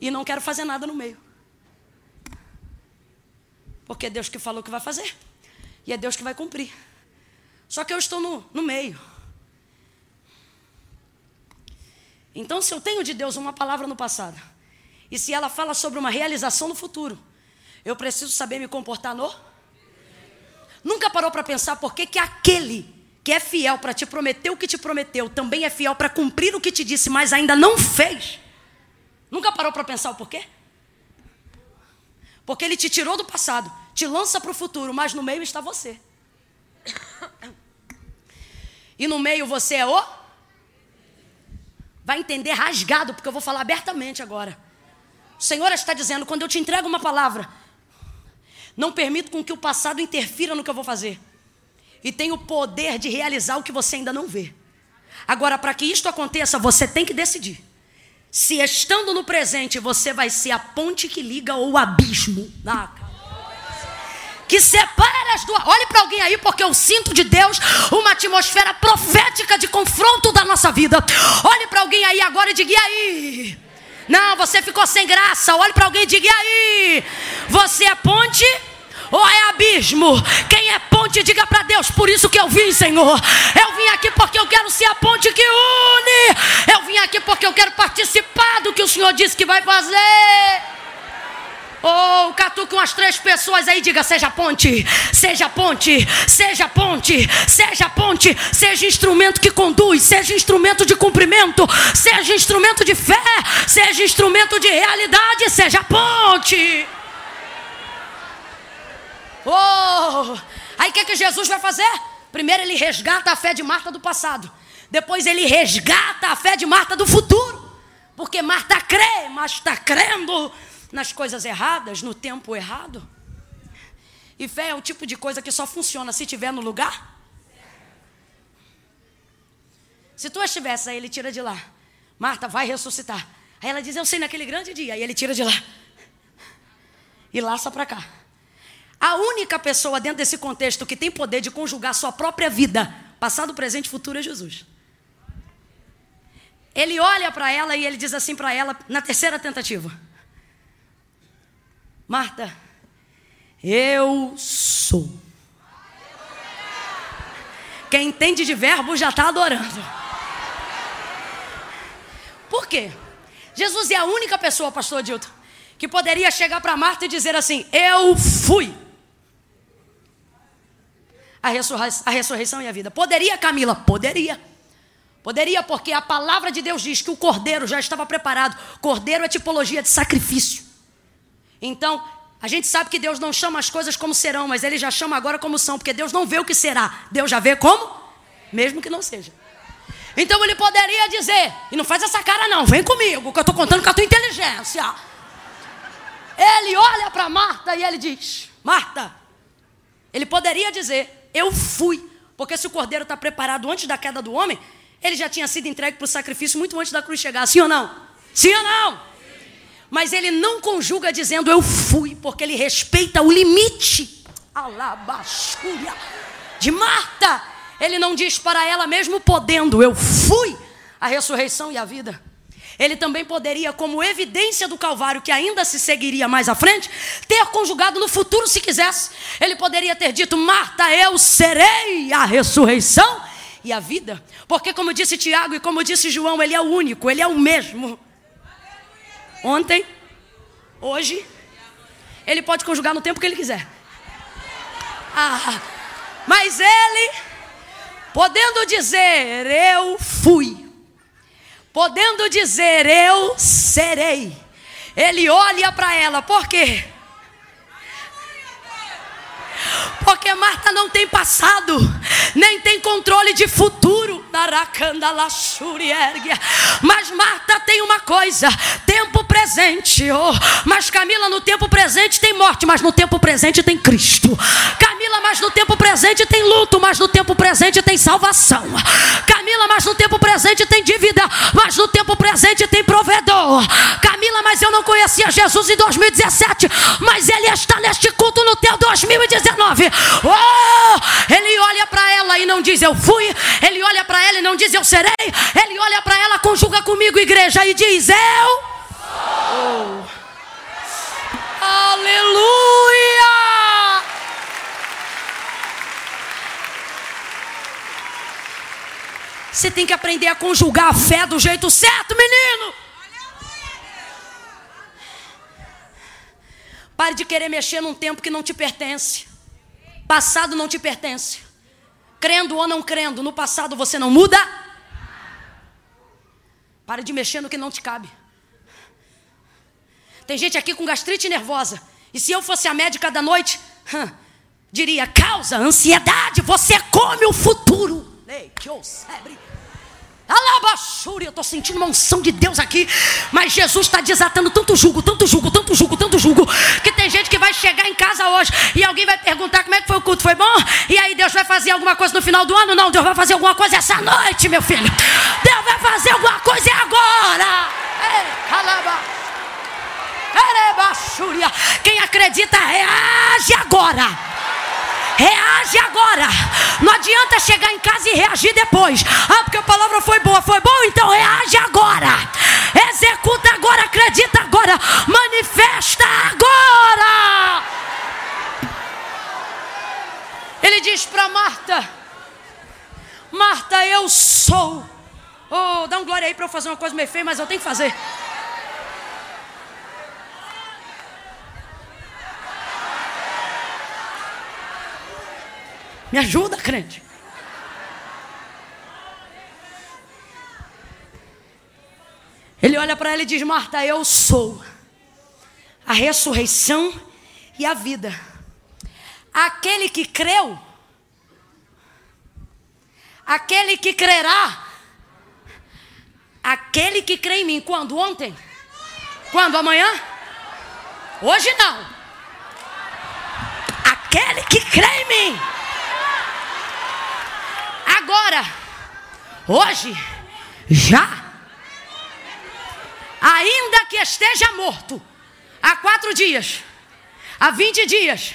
e não quero fazer nada no meio. Porque é Deus que falou que vai fazer. E é Deus que vai cumprir. Só que eu estou no, no meio. Então, se eu tenho de Deus uma palavra no passado, e se ela fala sobre uma realização no futuro, eu preciso saber me comportar no. Nunca parou para pensar por que, que aquele que é fiel para te prometer o que te prometeu, também é fiel para cumprir o que te disse, mas ainda não fez? Nunca parou para pensar o porquê? Porque ele te tirou do passado, te lança para o futuro, mas no meio está você. E no meio você é o? vai entender rasgado, porque eu vou falar abertamente agora. O Senhor está dizendo: quando eu te entrego uma palavra, não permito com que o passado interfira no que eu vou fazer. E tenho o poder de realizar o que você ainda não vê. Agora, para que isto aconteça, você tem que decidir. Se estando no presente, você vai ser a ponte que liga ou o abismo. Ah, que separa as duas. Olhe para alguém aí, porque eu sinto de Deus uma atmosfera profética de confronto da nossa vida. Olhe para alguém aí agora e diga: e aí? Não, você ficou sem graça. Olhe para alguém e diga: e aí? Você é ponte? ou é abismo? Quem é ponte, diga para Deus. Por isso que eu vim, Senhor. Eu vim aqui porque eu quero ser a ponte que une. Eu vim aqui porque eu quero participar do que o Senhor disse que vai fazer. Oh, catuque umas três pessoas aí, diga: seja ponte, seja ponte, seja ponte, seja ponte, seja instrumento que conduz, seja instrumento de cumprimento, seja instrumento de fé, seja instrumento de realidade, seja ponte. Oh! Aí o que, que Jesus vai fazer? Primeiro ele resgata a fé de Marta do passado. Depois ele resgata a fé de Marta do futuro. Porque Marta crê, mas está crendo nas coisas erradas, no tempo errado. E fé é o tipo de coisa que só funciona se estiver no lugar. Se tu estivesse, aí ele tira de lá. Marta vai ressuscitar. Aí ela diz: Eu sei naquele grande dia. Aí ele tira de lá. E laça para cá. A única pessoa dentro desse contexto que tem poder de conjugar sua própria vida, passado, presente e futuro, é Jesus. Ele olha para ela e ele diz assim para ela, na terceira tentativa: Marta, eu sou. Quem entende de verbo já está adorando. Por quê? Jesus é a única pessoa, pastor Adilton, que poderia chegar para Marta e dizer assim: Eu fui a, ressurrei a ressurreição e a vida. Poderia, Camila? Poderia. Poderia, porque a palavra de Deus diz que o cordeiro já estava preparado. Cordeiro é tipologia de sacrifício. Então, a gente sabe que Deus não chama as coisas como serão, mas Ele já chama agora como são, porque Deus não vê o que será, Deus já vê como, mesmo que não seja. Então Ele poderia dizer, e não faz essa cara não, vem comigo, que eu estou contando com a tua inteligência. Ele olha para Marta e ele diz: Marta, ele poderia dizer, eu fui. Porque se o cordeiro está preparado antes da queda do homem, ele já tinha sido entregue para o sacrifício muito antes da cruz chegar. Sim ou não? Sim ou não? Mas ele não conjuga dizendo eu fui, porque ele respeita o limite. Alabascúria de Marta. Ele não diz para ela, mesmo podendo, eu fui a ressurreição e a vida. Ele também poderia, como evidência do Calvário, que ainda se seguiria mais à frente, ter conjugado no futuro se quisesse. Ele poderia ter dito: Marta, eu serei a ressurreição e a vida. Porque, como disse Tiago e como disse João, ele é o único, ele é o mesmo. Ontem, hoje, ele pode conjugar no tempo que ele quiser. Ah, mas ele, podendo dizer, eu fui podendo dizer eu serei. Ele olha para ela, por quê? Porque Marta não tem passado, nem tem controle de futuro. Mas Marta tem uma coisa: tempo presente. Oh, mas Camila, no tempo presente tem morte, mas no tempo presente tem Cristo. Camila, mas no tempo presente tem luto, mas no tempo presente tem salvação. Camila, mas no tempo presente tem dívida, mas no tempo presente tem provedor. Camila, mas eu não conhecia Jesus em 2017, mas ele está neste culto no teu 2019. Oh, ele olha para ela e não diz eu fui, ele olha para ela e não diz eu serei, ele olha para ela, conjuga comigo, igreja, e diz eu. Oh. Aleluia! Você tem que aprender a conjugar a fé do jeito certo, menino. Pare de querer mexer num tempo que não te pertence. Passado não te pertence. Crendo ou não crendo, no passado você não muda. Pare de mexer no que não te cabe. Tem gente aqui com gastrite nervosa. E se eu fosse a médica da noite, hum, diria: causa ansiedade, você come o futuro. Ei, que Alabaxúria, eu estou sentindo uma unção de Deus aqui. Mas Jesus está desatando tanto jugo, tanto jugo, tanto jugo, tanto jugo. Que tem gente que vai chegar em casa hoje e alguém vai perguntar como é que foi o culto, foi bom? E aí Deus vai fazer alguma coisa no final do ano? Não, Deus vai fazer alguma coisa essa noite, meu filho. Deus vai fazer alguma coisa agora. Quem acredita, reage agora. Reage agora. Não adianta chegar em casa e reagir depois. Ah, porque a palavra foi boa. Foi bom? Então reage agora. Executa agora. Acredita agora. Manifesta agora. Ele diz para Marta: Marta, eu sou. Oh, dá um glória aí para eu fazer uma coisa meio feia, mas eu tenho que fazer. Me ajuda, crente. Ele olha para ela e diz: Marta, eu sou a ressurreição e a vida. Aquele que creu, aquele que crerá, aquele que crê em mim. Quando? Ontem? Quando? Amanhã? Hoje não. Aquele que crê em mim agora, hoje, já. Ainda que esteja morto, há quatro dias, há vinte dias,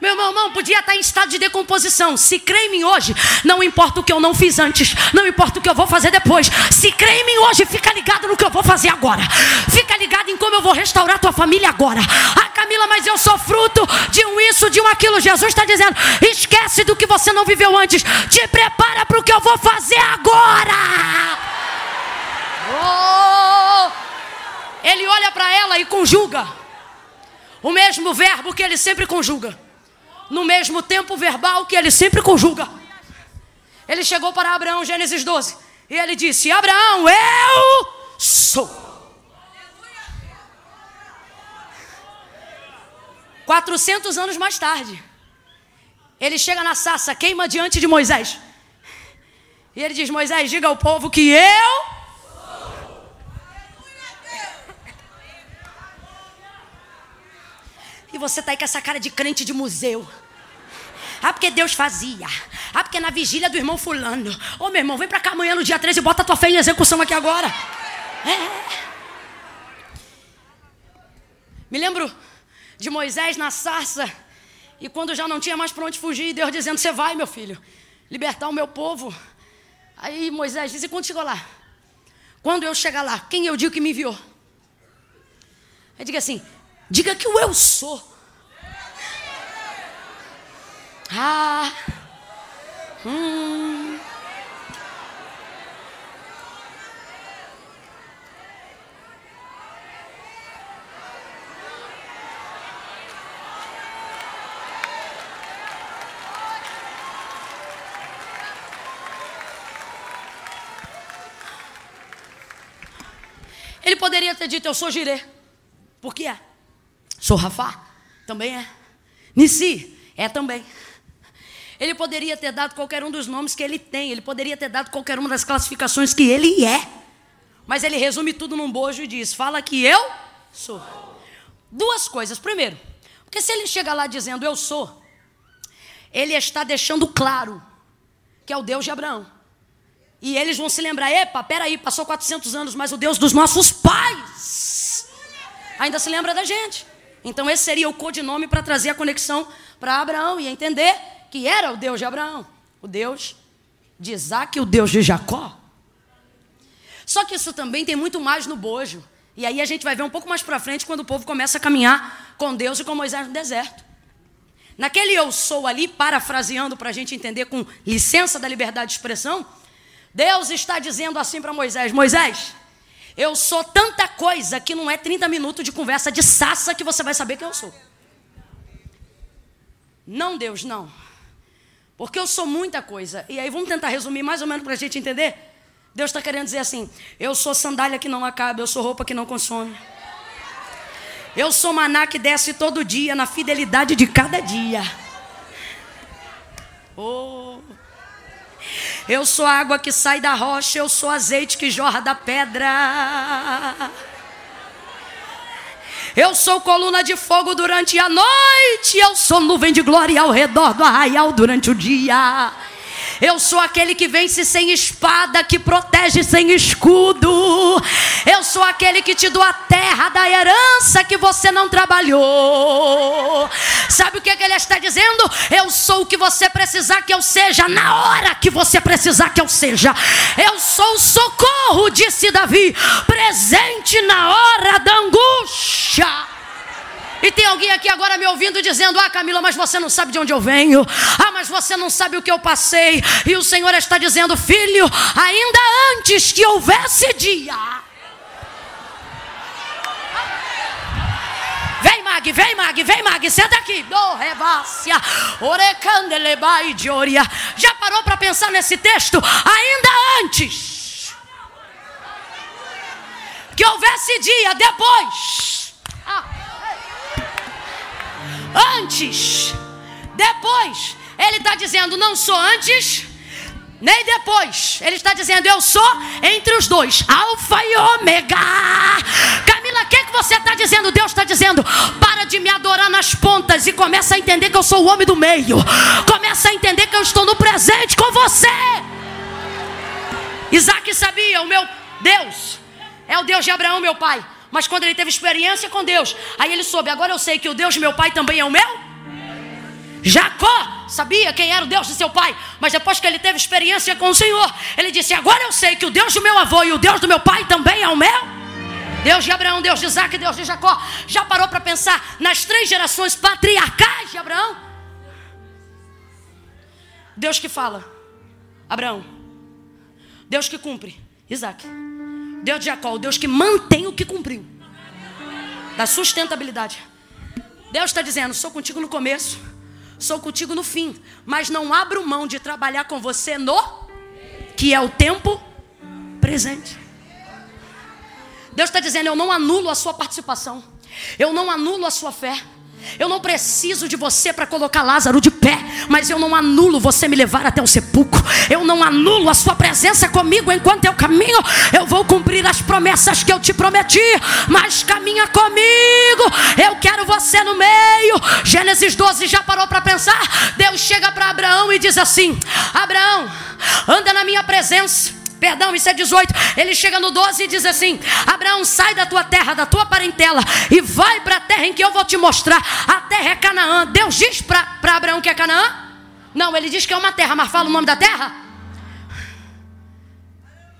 meu irmão podia estar em estado de decomposição. Se crê em mim hoje, não importa o que eu não fiz antes, não importa o que eu vou fazer depois. Se crê em mim hoje, fica ligado no que eu vou fazer agora. Fica ligado em como eu vou restaurar tua família agora. Ah, Camila, mas eu sou fruto de um isso, de um aquilo. Jesus está dizendo: esquece do que você não viveu antes. Te prepara para o que eu vou fazer agora. Oh! Ele olha para ela e conjuga o mesmo verbo que ele sempre conjuga no mesmo tempo verbal que ele sempre conjuga. Ele chegou para Abraão, Gênesis 12, e ele disse: Abraão, eu sou. 400 anos mais tarde, ele chega na sassa, queima diante de Moisés. E ele diz: Moisés, diga ao povo que eu. Você está aí com essa cara de crente de museu. Ah, porque Deus fazia. Ah, porque na vigília do irmão fulano. Ô, meu irmão, vem para cá amanhã no dia 13 e bota tua fé em execução aqui agora. É. Me lembro de Moisés na sarça. E quando já não tinha mais para onde fugir, Deus dizendo: Você vai, meu filho, libertar o meu povo. Aí Moisés disse: E quando chegou lá? Quando eu chegar lá, quem eu digo que me enviou? Aí diga assim: Diga que o eu sou. Ah. Hum. Ele poderia ter dito: Eu sou girê. Por que é? Sou Rafá? Também é. Nissi? É também. Ele poderia ter dado qualquer um dos nomes que ele tem, ele poderia ter dado qualquer uma das classificações que ele é. Mas ele resume tudo num bojo e diz: Fala que eu sou. Duas coisas. Primeiro, porque se ele chega lá dizendo eu sou, ele está deixando claro que é o Deus de Abraão. E eles vão se lembrar: epa, peraí, passou 400 anos, mas o Deus dos nossos pais ainda se lembra da gente. Então esse seria o codinome para trazer a conexão para Abraão e entender que era o Deus de Abraão, o Deus de Isaac e o Deus de Jacó. Só que isso também tem muito mais no bojo. E aí a gente vai ver um pouco mais para frente quando o povo começa a caminhar com Deus e com Moisés no deserto. Naquele eu sou ali, parafraseando para a gente entender com licença da liberdade de expressão, Deus está dizendo assim para Moisés: Moisés, eu sou tanta coisa que não é 30 minutos de conversa de sassa que você vai saber quem eu sou. Não, Deus, não. Porque eu sou muita coisa. E aí vamos tentar resumir mais ou menos para a gente entender? Deus está querendo dizer assim: eu sou sandália que não acaba, eu sou roupa que não consome. Eu sou maná que desce todo dia na fidelidade de cada dia. Oh. Eu sou a água que sai da rocha, eu sou azeite que jorra da pedra. Eu sou coluna de fogo durante a noite, eu sou nuvem de glória ao redor do arraial durante o dia. Eu sou aquele que vence sem espada, que protege sem escudo. Eu sou aquele que te dou a terra da herança que você não trabalhou. Sabe o que, é que ele está dizendo? Eu sou o que você precisar que eu seja, na hora que você precisar que eu seja. Eu sou o socorro, disse Davi, presente na hora da angústia. E tem alguém aqui agora me ouvindo dizendo: Ah, Camila, mas você não sabe de onde eu venho. Ah, mas você não sabe o que eu passei. E o Senhor está dizendo: Filho, ainda antes que houvesse dia. Vem, Mag, vem, Mag, vem, Mag, senta aqui. De oria. Já parou para pensar nesse texto? Ainda antes que houvesse dia, depois. Ah antes, depois. Ele está dizendo: não sou antes, nem depois. Ele está dizendo: eu sou entre os dois, Alfa e Ômega. Camila, o que, é que você está dizendo? Deus está dizendo: para de me adorar nas pontas e começa a entender que eu sou o homem do meio. Começa a entender que eu estou no presente com você. Isaac sabia: o meu Deus é o Deus de Abraão, meu pai. Mas quando ele teve experiência com Deus, aí ele soube: agora eu sei que o Deus de meu pai também é o meu. Jacó sabia quem era o Deus de seu pai, mas depois que ele teve experiência com o Senhor, ele disse: Agora eu sei que o Deus do meu avô e o Deus do meu pai também é o meu. Deus de Abraão, Deus de Isaac, Deus de Jacó. Já parou para pensar nas três gerações patriarcais de Abraão? Deus que fala, Abraão. Deus que cumpre, Isaac. Deus de Jacó, Deus que mantém o que cumpriu. Da sustentabilidade. Deus está dizendo: sou contigo no começo, sou contigo no fim, mas não abro mão de trabalhar com você no que é o tempo presente. Deus está dizendo: eu não anulo a sua participação, eu não anulo a sua fé. Eu não preciso de você para colocar Lázaro de pé, mas eu não anulo você me levar até o sepulcro. Eu não anulo a sua presença comigo enquanto eu caminho. Eu vou cumprir as promessas que eu te prometi, mas caminha comigo. Eu quero você no meio. Gênesis 12 já parou para pensar? Deus chega para Abraão e diz assim: Abraão, anda na minha presença Perdão, isso é 18. Ele chega no 12 e diz assim: Abraão, sai da tua terra, da tua parentela, e vai para a terra em que eu vou te mostrar. A terra é Canaã. Deus diz para Abraão que é Canaã? Não, ele diz que é uma terra, mas fala o nome da terra?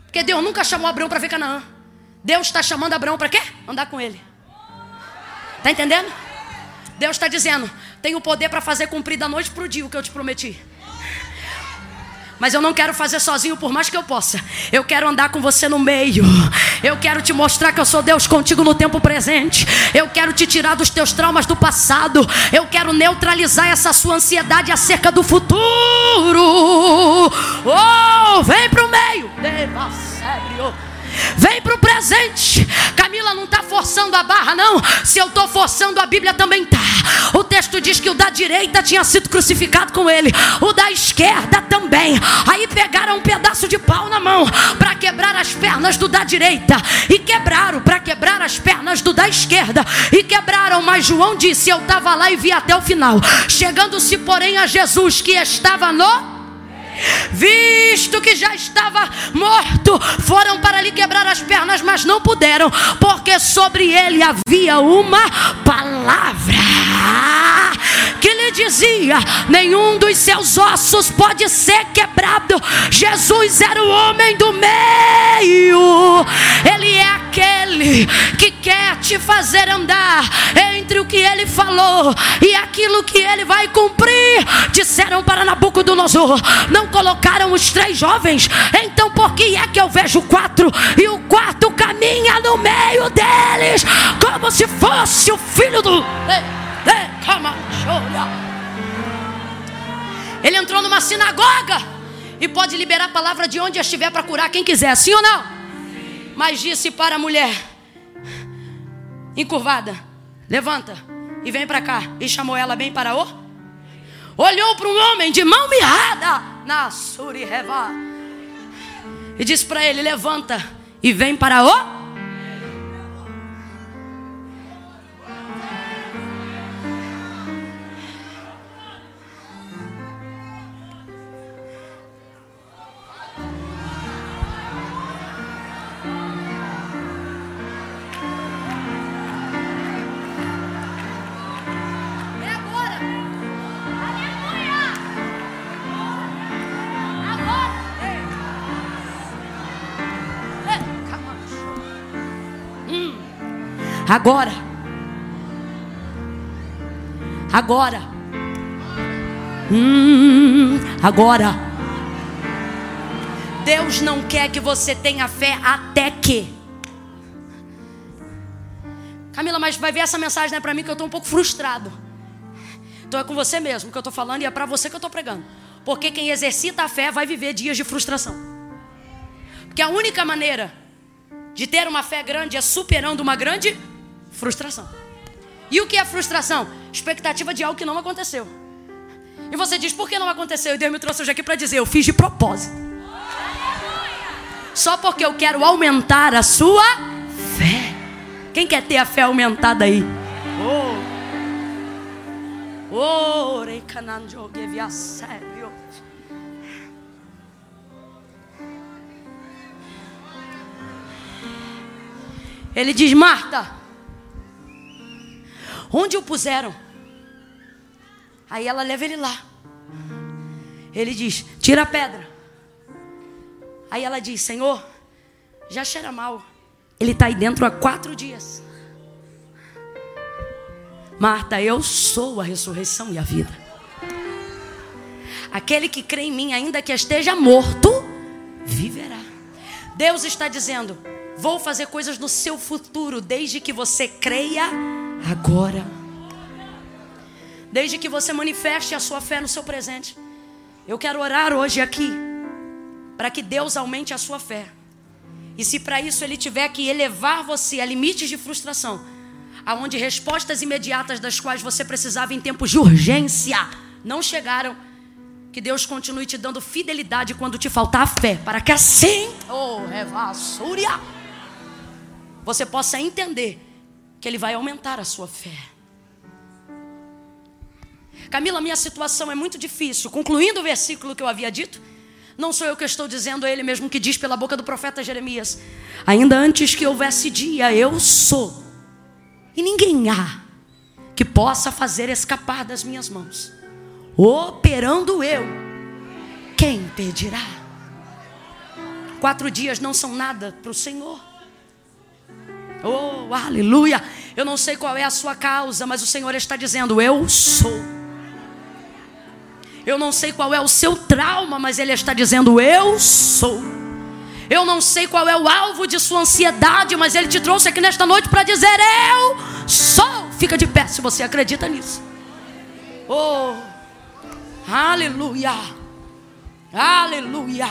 Porque Deus nunca chamou Abraão para ver Canaã. Deus está chamando Abraão para quê? Andar com ele. Está entendendo? Deus está dizendo: tenho poder para fazer cumprir da noite para o dia o que eu te prometi. Mas eu não quero fazer sozinho por mais que eu possa. Eu quero andar com você no meio. Eu quero te mostrar que eu sou Deus contigo no tempo presente. Eu quero te tirar dos teus traumas do passado. Eu quero neutralizar essa sua ansiedade acerca do futuro. Oh, vem pro meio. Deva sério. Vem para o presente. Camila não está forçando a barra, não. Se eu estou forçando, a Bíblia também está. O texto diz que o da direita tinha sido crucificado com ele, o da esquerda também. Aí pegaram um pedaço de pau na mão para quebrar as pernas do da direita e quebraram para quebrar as pernas do da esquerda e quebraram. Mas João disse: Eu estava lá e vi até o final. Chegando-se, porém, a Jesus que estava no visto que já estava morto, foram para lhe quebrar as pernas, mas não puderam, porque sobre ele havia uma palavra que lhe dizia: nenhum dos seus ossos pode ser quebrado. Jesus era o homem do meio, ele é aquele que quer te fazer andar entre o que ele falou e aquilo que ele vai cumprir. Disseram para Nabucodonosor: não colocaram os três jovens, então por que é que eu vejo quatro e o quarto caminha no meio deles, como se fosse o filho do. Ele entrou numa sinagoga e pode liberar a palavra de onde estiver para curar quem quiser, sim ou não? Mas disse para a mulher, encurvada: Levanta e vem para cá. E chamou ela bem para o. Olhou para um homem de mão mirrada na Suriheva. E disse para ele: Levanta e vem para o Agora. Agora. Hum, agora. Deus não quer que você tenha fé até que. Camila, mas vai ver essa mensagem né, para mim que eu estou um pouco frustrado. Então é com você mesmo que eu estou falando e é para você que eu estou pregando. Porque quem exercita a fé vai viver dias de frustração. Porque a única maneira de ter uma fé grande é superando uma grande Frustração. E o que é frustração? Expectativa de algo que não aconteceu. E você diz, por que não aconteceu? E Deus me trouxe hoje aqui para dizer, eu fiz de propósito. Só porque eu quero aumentar a sua fé. Quem quer ter a fé aumentada aí? Oh. Oh, Ele diz, Marta, Onde o puseram? Aí ela leva ele lá. Ele diz: Tira a pedra. Aí ela diz: Senhor, já cheira mal. Ele está aí dentro há quatro dias. Marta, eu sou a ressurreição e a vida. Aquele que crê em mim, ainda que esteja morto, viverá. Deus está dizendo: Vou fazer coisas no seu futuro, desde que você creia agora. Desde que você manifeste a sua fé no seu presente. Eu quero orar hoje aqui para que Deus aumente a sua fé. E se para isso ele tiver que elevar você a limites de frustração, aonde respostas imediatas das quais você precisava em tempos de urgência não chegaram, que Deus continue te dando fidelidade quando te faltar fé, para que assim, oh, revassúria, você possa entender que Ele vai aumentar a sua fé. Camila, minha situação é muito difícil. Concluindo o versículo que eu havia dito, não sou eu que estou dizendo, é Ele mesmo que diz pela boca do profeta Jeremias: Ainda antes que houvesse dia, eu sou, e ninguém há que possa fazer escapar das minhas mãos. Operando eu, quem impedirá? Quatro dias não são nada para o Senhor. Oh, aleluia. Eu não sei qual é a sua causa, mas o Senhor está dizendo: Eu sou. Eu não sei qual é o seu trauma, mas Ele está dizendo: Eu sou. Eu não sei qual é o alvo de sua ansiedade, mas Ele te trouxe aqui nesta noite para dizer: Eu sou. Fica de pé se você acredita nisso. Oh, aleluia. Aleluia.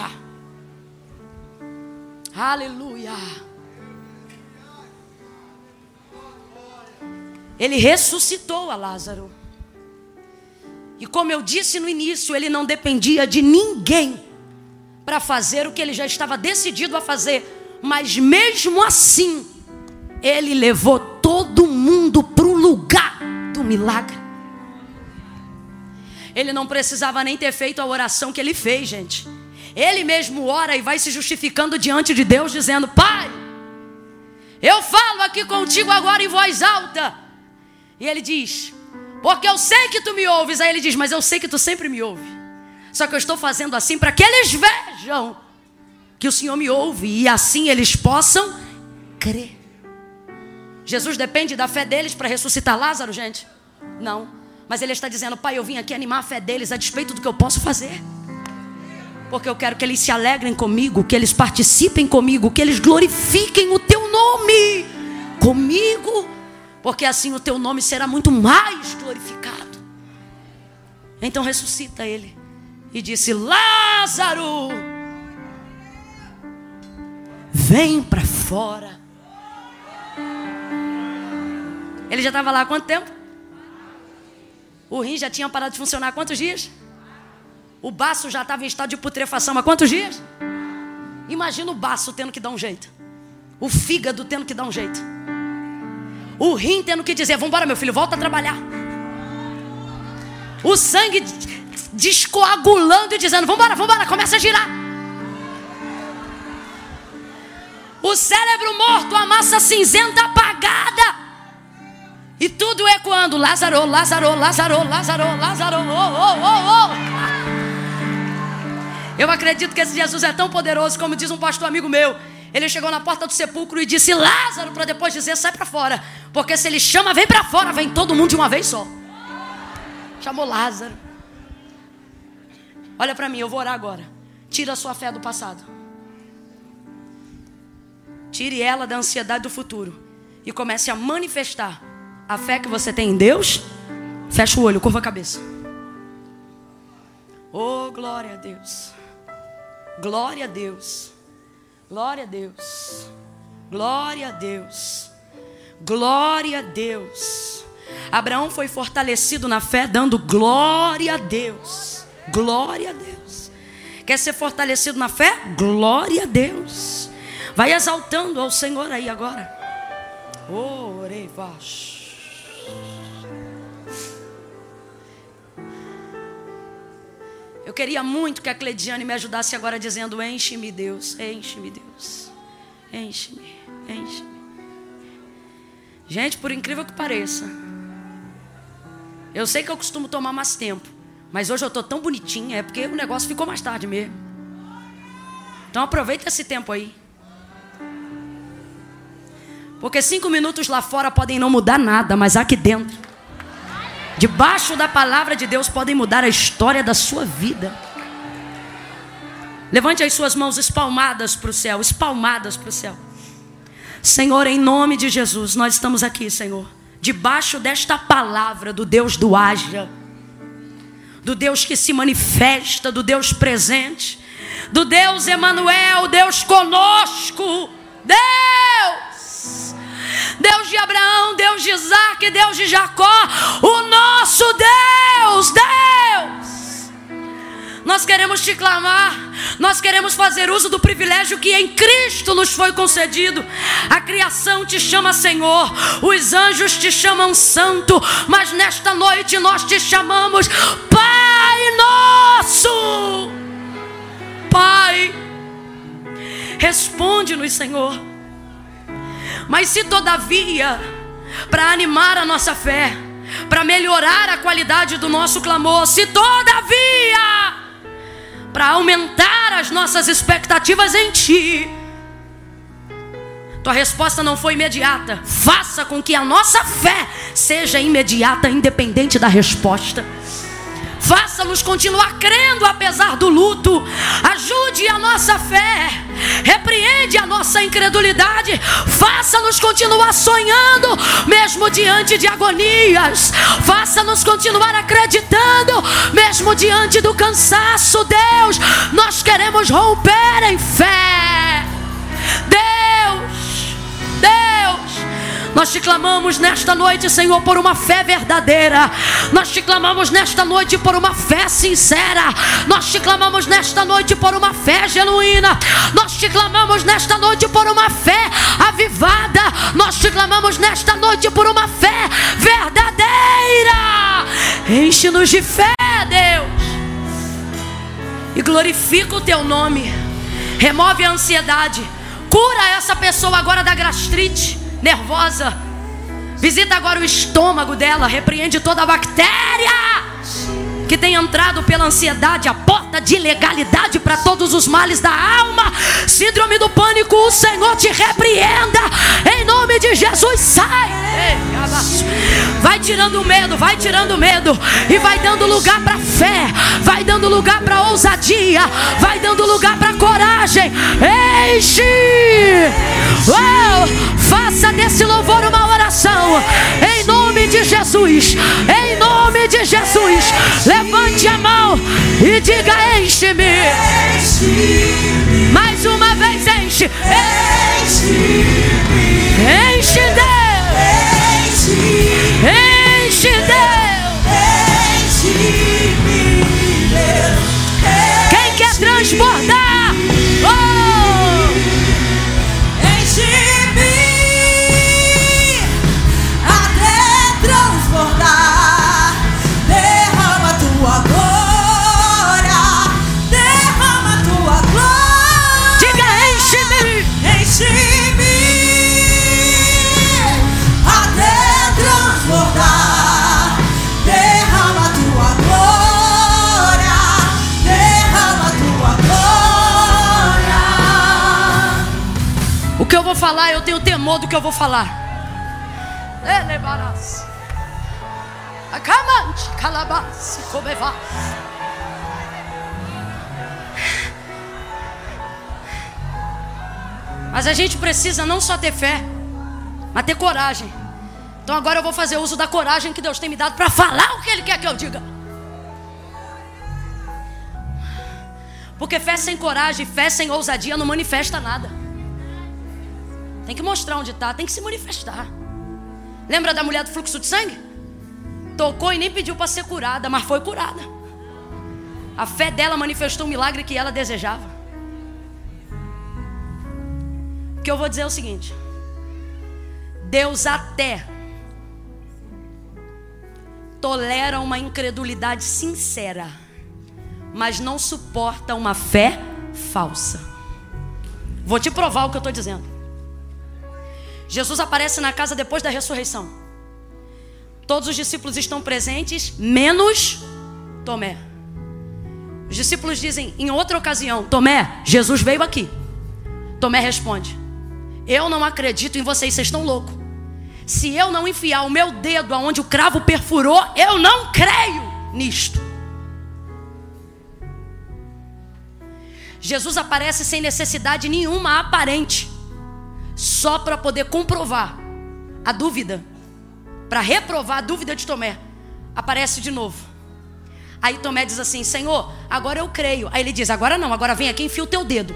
Aleluia. Ele ressuscitou a Lázaro. E como eu disse no início, ele não dependia de ninguém para fazer o que ele já estava decidido a fazer. Mas mesmo assim, ele levou todo mundo para o lugar do milagre. Ele não precisava nem ter feito a oração que ele fez, gente. Ele mesmo ora e vai se justificando diante de Deus, dizendo: Pai, eu falo aqui contigo agora em voz alta e ele diz: Porque eu sei que tu me ouves. Aí ele diz: Mas eu sei que tu sempre me ouve. Só que eu estou fazendo assim para que eles vejam que o Senhor me ouve e assim eles possam crer. Jesus depende da fé deles para ressuscitar Lázaro, gente? Não. Mas ele está dizendo: Pai, eu vim aqui animar a fé deles a despeito do que eu posso fazer. Porque eu quero que eles se alegrem comigo, que eles participem comigo, que eles glorifiquem o teu nome comigo porque assim o teu nome será muito mais glorificado. Então ressuscita ele e disse: Lázaro, vem para fora. Ele já estava lá há quanto tempo? O rim já tinha parado de funcionar há quantos dias? O baço já estava em estado de putrefação há quantos dias? Imagina o baço tendo que dar um jeito. O fígado tendo que dar um jeito. O rim tendo que dizer: Vambora, meu filho, volta a trabalhar. O sangue descoagulando e dizendo: Vambora, vambora, começa a girar. O cérebro morto, a massa cinzenta apagada. E tudo ecoando: Lázaro, Lázaro, Lázaro, Lázaro, Lázaro, oh, oh, oh, oh. Eu acredito que esse Jesus é tão poderoso, como diz um pastor amigo meu. Ele chegou na porta do sepulcro e disse Lázaro, para depois dizer sai para fora. Porque se ele chama, vem para fora, vem todo mundo de uma vez só. Chamou Lázaro. Olha para mim, eu vou orar agora. Tira a sua fé do passado. Tire ela da ansiedade do futuro. E comece a manifestar a fé que você tem em Deus. Fecha o olho, curva a cabeça. Oh, glória a Deus. Glória a Deus. Glória a Deus. Glória a Deus. Glória a Deus. Abraão foi fortalecido na fé, dando glória a Deus. Glória a Deus. Quer ser fortalecido na fé? Glória a Deus. Vai exaltando ao Senhor aí agora. Orei, oh, Eu queria muito que a Clediane me ajudasse agora dizendo: Enche-me, Deus, enche-me, Deus, enche-me, enche-me. Gente, por incrível que pareça, eu sei que eu costumo tomar mais tempo, mas hoje eu estou tão bonitinha, é porque o negócio ficou mais tarde mesmo. Então aproveita esse tempo aí. Porque cinco minutos lá fora podem não mudar nada, mas aqui dentro debaixo da palavra de Deus, podem mudar a história da sua vida. Levante as suas mãos espalmadas para o céu, espalmadas para o céu. Senhor, em nome de Jesus, nós estamos aqui, Senhor, debaixo desta palavra do Deus do haja, do Deus que se manifesta, do Deus presente, do Deus Emanuel, Deus conosco. Deus! Deus de Abraão, Deus de Isaac, Deus de Jacó, o nosso Deus, Deus. Nós queremos te clamar, nós queremos fazer uso do privilégio que em Cristo nos foi concedido. A criação te chama Senhor, os anjos te chamam Santo, mas nesta noite nós te chamamos Pai Nosso. Pai, responde-nos, Senhor. Mas se todavia, para animar a nossa fé, para melhorar a qualidade do nosso clamor, se todavia, para aumentar as nossas expectativas em Ti, tua resposta não foi imediata. Faça com que a nossa fé seja imediata, independente da resposta. Faça-nos continuar crendo apesar do luto. Ajude a nossa fé. Repreende a nossa incredulidade. Faça-nos continuar sonhando, mesmo diante de agonias. Faça-nos continuar acreditando, mesmo diante do cansaço. Deus, nós queremos romper em fé. Deus, Deus. Nós te clamamos nesta noite, Senhor, por uma fé verdadeira. Nós te clamamos nesta noite por uma fé sincera. Nós te clamamos nesta noite por uma fé genuína. Nós te clamamos nesta noite por uma fé avivada. Nós te clamamos nesta noite por uma fé verdadeira. Enche-nos de fé, Deus. E glorifica o teu nome. Remove a ansiedade. Cura essa pessoa agora da gastrite nervosa. Visita agora o estômago dela, repreende toda a bactéria que tem entrado pela ansiedade, a porta de ilegalidade para todos os males da alma, síndrome do pânico, o Senhor te repreenda, em nome de Jesus, sai. Vai tirando o medo, vai tirando o medo, e vai dando lugar para fé, vai dando lugar para ousadia, vai dando lugar para coragem. Enche! Uau! Faça desse louvor uma oração, em nome de Jesus, em nome de Jesus. Levante a mão e diga: Enche-me. Enche Mais uma vez, enche. Enche-me. Enche falar, eu tenho temor do que eu vou falar. Acamante. Mas a gente precisa não só ter fé, mas ter coragem. Então agora eu vou fazer uso da coragem que Deus tem me dado para falar o que Ele quer que eu diga. Porque fé sem coragem, fé sem ousadia não manifesta nada. Tem que mostrar onde está, tem que se manifestar. Lembra da mulher do fluxo de sangue? Tocou e nem pediu para ser curada, mas foi curada. A fé dela manifestou o milagre que ela desejava. que eu vou dizer é o seguinte: Deus até tolera uma incredulidade sincera, mas não suporta uma fé falsa. Vou te provar o que eu estou dizendo. Jesus aparece na casa depois da ressurreição. Todos os discípulos estão presentes, menos Tomé. Os discípulos dizem em outra ocasião: Tomé, Jesus veio aqui. Tomé responde: eu não acredito em vocês, vocês estão loucos. Se eu não enfiar o meu dedo aonde o cravo perfurou, eu não creio nisto. Jesus aparece sem necessidade nenhuma aparente, só para poder comprovar a dúvida, para reprovar a dúvida de Tomé. Aparece de novo. Aí Tomé diz assim: Senhor, agora eu creio. Aí ele diz: Agora não, agora vem aqui e enfia o teu dedo.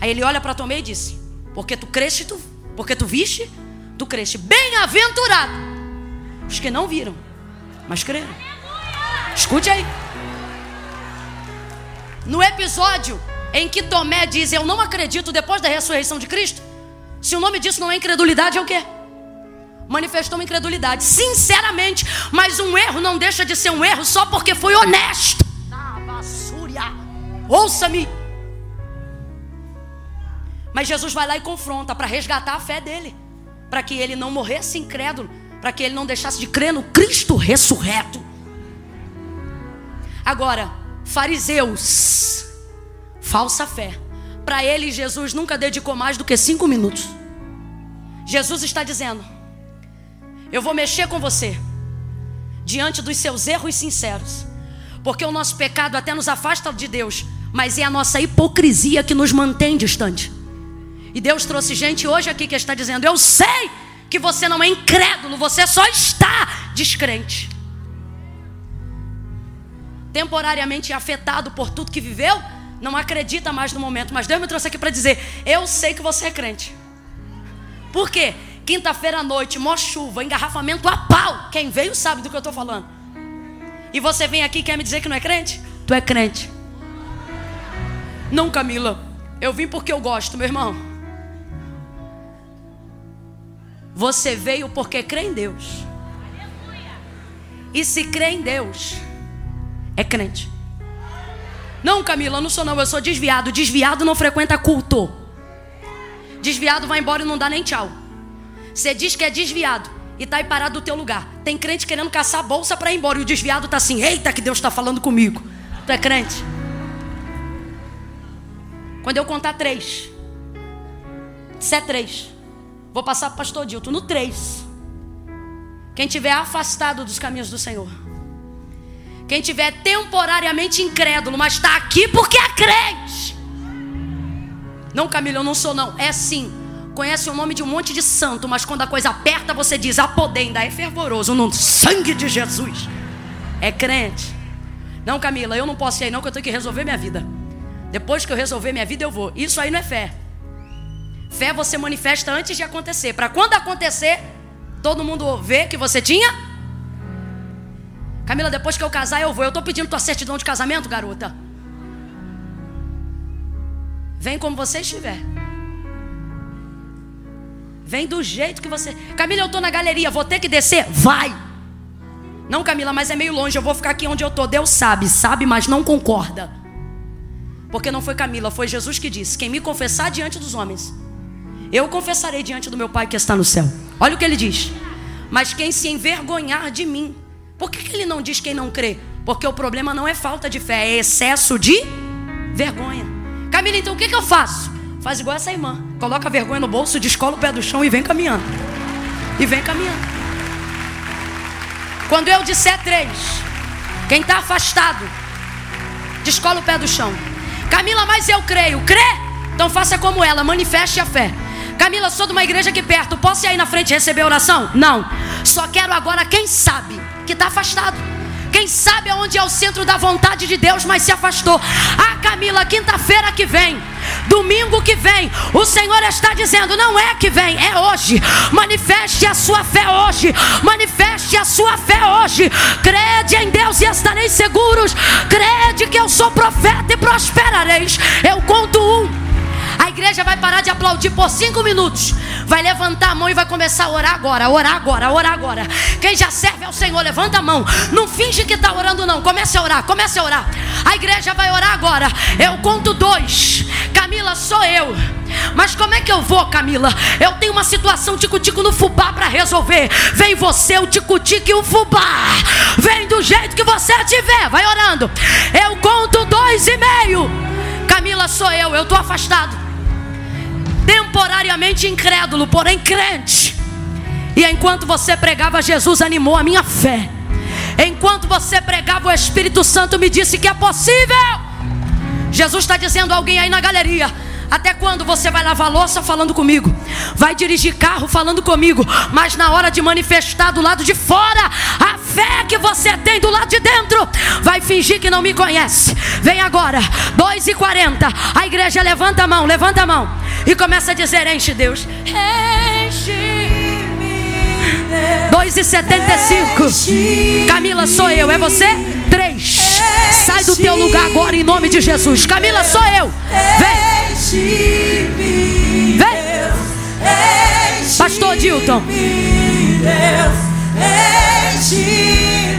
Aí ele olha para Tomé e disse: Porque tu creste, tu, porque tu viste, tu creste. Bem-aventurado os que não viram, mas creram. Escute aí. No episódio em que Tomé diz: Eu não acredito depois da ressurreição de Cristo, se o nome disso não é incredulidade, é o quê? Manifestou incredulidade, sinceramente, mas um erro não deixa de ser um erro só porque foi honesto. Ouça-me. Mas Jesus vai lá e confronta para resgatar a fé dele, para que ele não morresse incrédulo, para que ele não deixasse de crer no Cristo ressurreto. Agora, fariseus, falsa fé. Para ele, Jesus nunca dedicou mais do que cinco minutos. Jesus está dizendo: Eu vou mexer com você diante dos seus erros sinceros, porque o nosso pecado até nos afasta de Deus, mas é a nossa hipocrisia que nos mantém distante. E Deus trouxe gente hoje aqui que está dizendo: Eu sei que você não é incrédulo, você só está descrente. Temporariamente afetado por tudo que viveu, não acredita mais no momento. Mas Deus me trouxe aqui para dizer: Eu sei que você é crente. Por quê? Quinta-feira à noite, mó chuva, engarrafamento a pau. Quem veio sabe do que eu estou falando. E você vem aqui e quer me dizer que não é crente? Tu é crente. Não, Camila. Eu vim porque eu gosto, meu irmão. Você veio porque crê em Deus. E se crê em Deus, é crente. Não, Camila, eu não sou não, eu sou desviado. Desviado não frequenta culto. Desviado vai embora e não dá nem tchau. Você diz que é desviado e tá aí parado do teu lugar. Tem crente querendo caçar bolsa para ir embora e o desviado tá assim: "Eita, que Deus está falando comigo". Tu é crente? Quando eu contar três, se é três, Vou passar para o pastor Dilton no 3. Quem tiver afastado dos caminhos do Senhor. Quem tiver temporariamente incrédulo, mas está aqui porque é crente. Não, Camila, eu não sou não. É sim. Conhece o nome de um monte de santo, mas quando a coisa aperta, você diz: a poder ainda é fervoroso no sangue de Jesus. É crente. Não, Camila, eu não posso ir aí não, que eu tenho que resolver minha vida. Depois que eu resolver minha vida, eu vou. Isso aí não é fé. Fé você manifesta antes de acontecer. Para quando acontecer, todo mundo vê que você tinha. Camila, depois que eu casar, eu vou. Eu estou pedindo tua certidão de casamento, garota. Vem como você estiver. Vem do jeito que você. Camila, eu estou na galeria, vou ter que descer? Vai. Não, Camila, mas é meio longe, eu vou ficar aqui onde eu estou. Deus sabe, sabe, mas não concorda. Porque não foi Camila, foi Jesus que disse: Quem me confessar diante dos homens, eu confessarei diante do meu Pai que está no céu. Olha o que ele diz. Mas quem se envergonhar de mim. Por que, ele não diz quem não crê? Porque o problema não é falta de fé, é excesso de vergonha. Camila, então o que, que eu faço? Faz igual essa irmã. Coloca a vergonha no bolso, descola o pé do chão e vem caminhando. E vem caminhando. Quando eu disser três, quem está afastado, descola o pé do chão. Camila, mas eu creio. Crê? Então faça como ela, manifeste a fé. Camila, sou de uma igreja aqui perto. Posso ir aí na frente receber oração? Não. Só quero agora quem sabe que está afastado. Quem sabe aonde é o centro da vontade de Deus, mas se afastou. Ah, Camila, quinta-feira que vem, domingo que vem, o Senhor está dizendo: não é que vem, é hoje. Manifeste a sua fé hoje. Manifeste a sua fé hoje. Crede em Deus e estareis seguros. Crede que eu sou profeta e prosperareis. Eu conto um. A igreja vai parar de aplaudir por cinco minutos. Vai levantar a mão e vai começar a orar agora, orar agora, orar agora. Quem já serve ao Senhor, levanta a mão. Não finge que está orando, não. Comece a orar, comece a orar. A igreja vai orar agora. Eu conto dois. Camila, sou eu. Mas como é que eu vou, Camila? Eu tenho uma situação tico-tico no fubá para resolver. Vem você, o tico-tico e o fubá. Vem do jeito que você tiver. Vai orando. Eu conto dois e meio. Camila, sou eu. Eu estou afastado temporariamente incrédulo, porém crente. E enquanto você pregava, Jesus animou a minha fé. Enquanto você pregava, o Espírito Santo me disse que é possível. Jesus está dizendo a alguém aí na galeria: até quando você vai lavar louça falando comigo? Vai dirigir carro falando comigo? Mas na hora de manifestar do lado de fora a fé que você tem do lado de dentro, vai fingir que não me conhece. Vem agora, 2 e 40 A igreja levanta a mão, levanta a mão e começa a dizer: Enche Deus, enche-me. 2 e 75 Camila, sou eu, é você? 3 Sai do teu lugar agora em nome de Jesus. Camila, sou eu. Vem. Vem. Pastor Dilton. Deus, enche-me.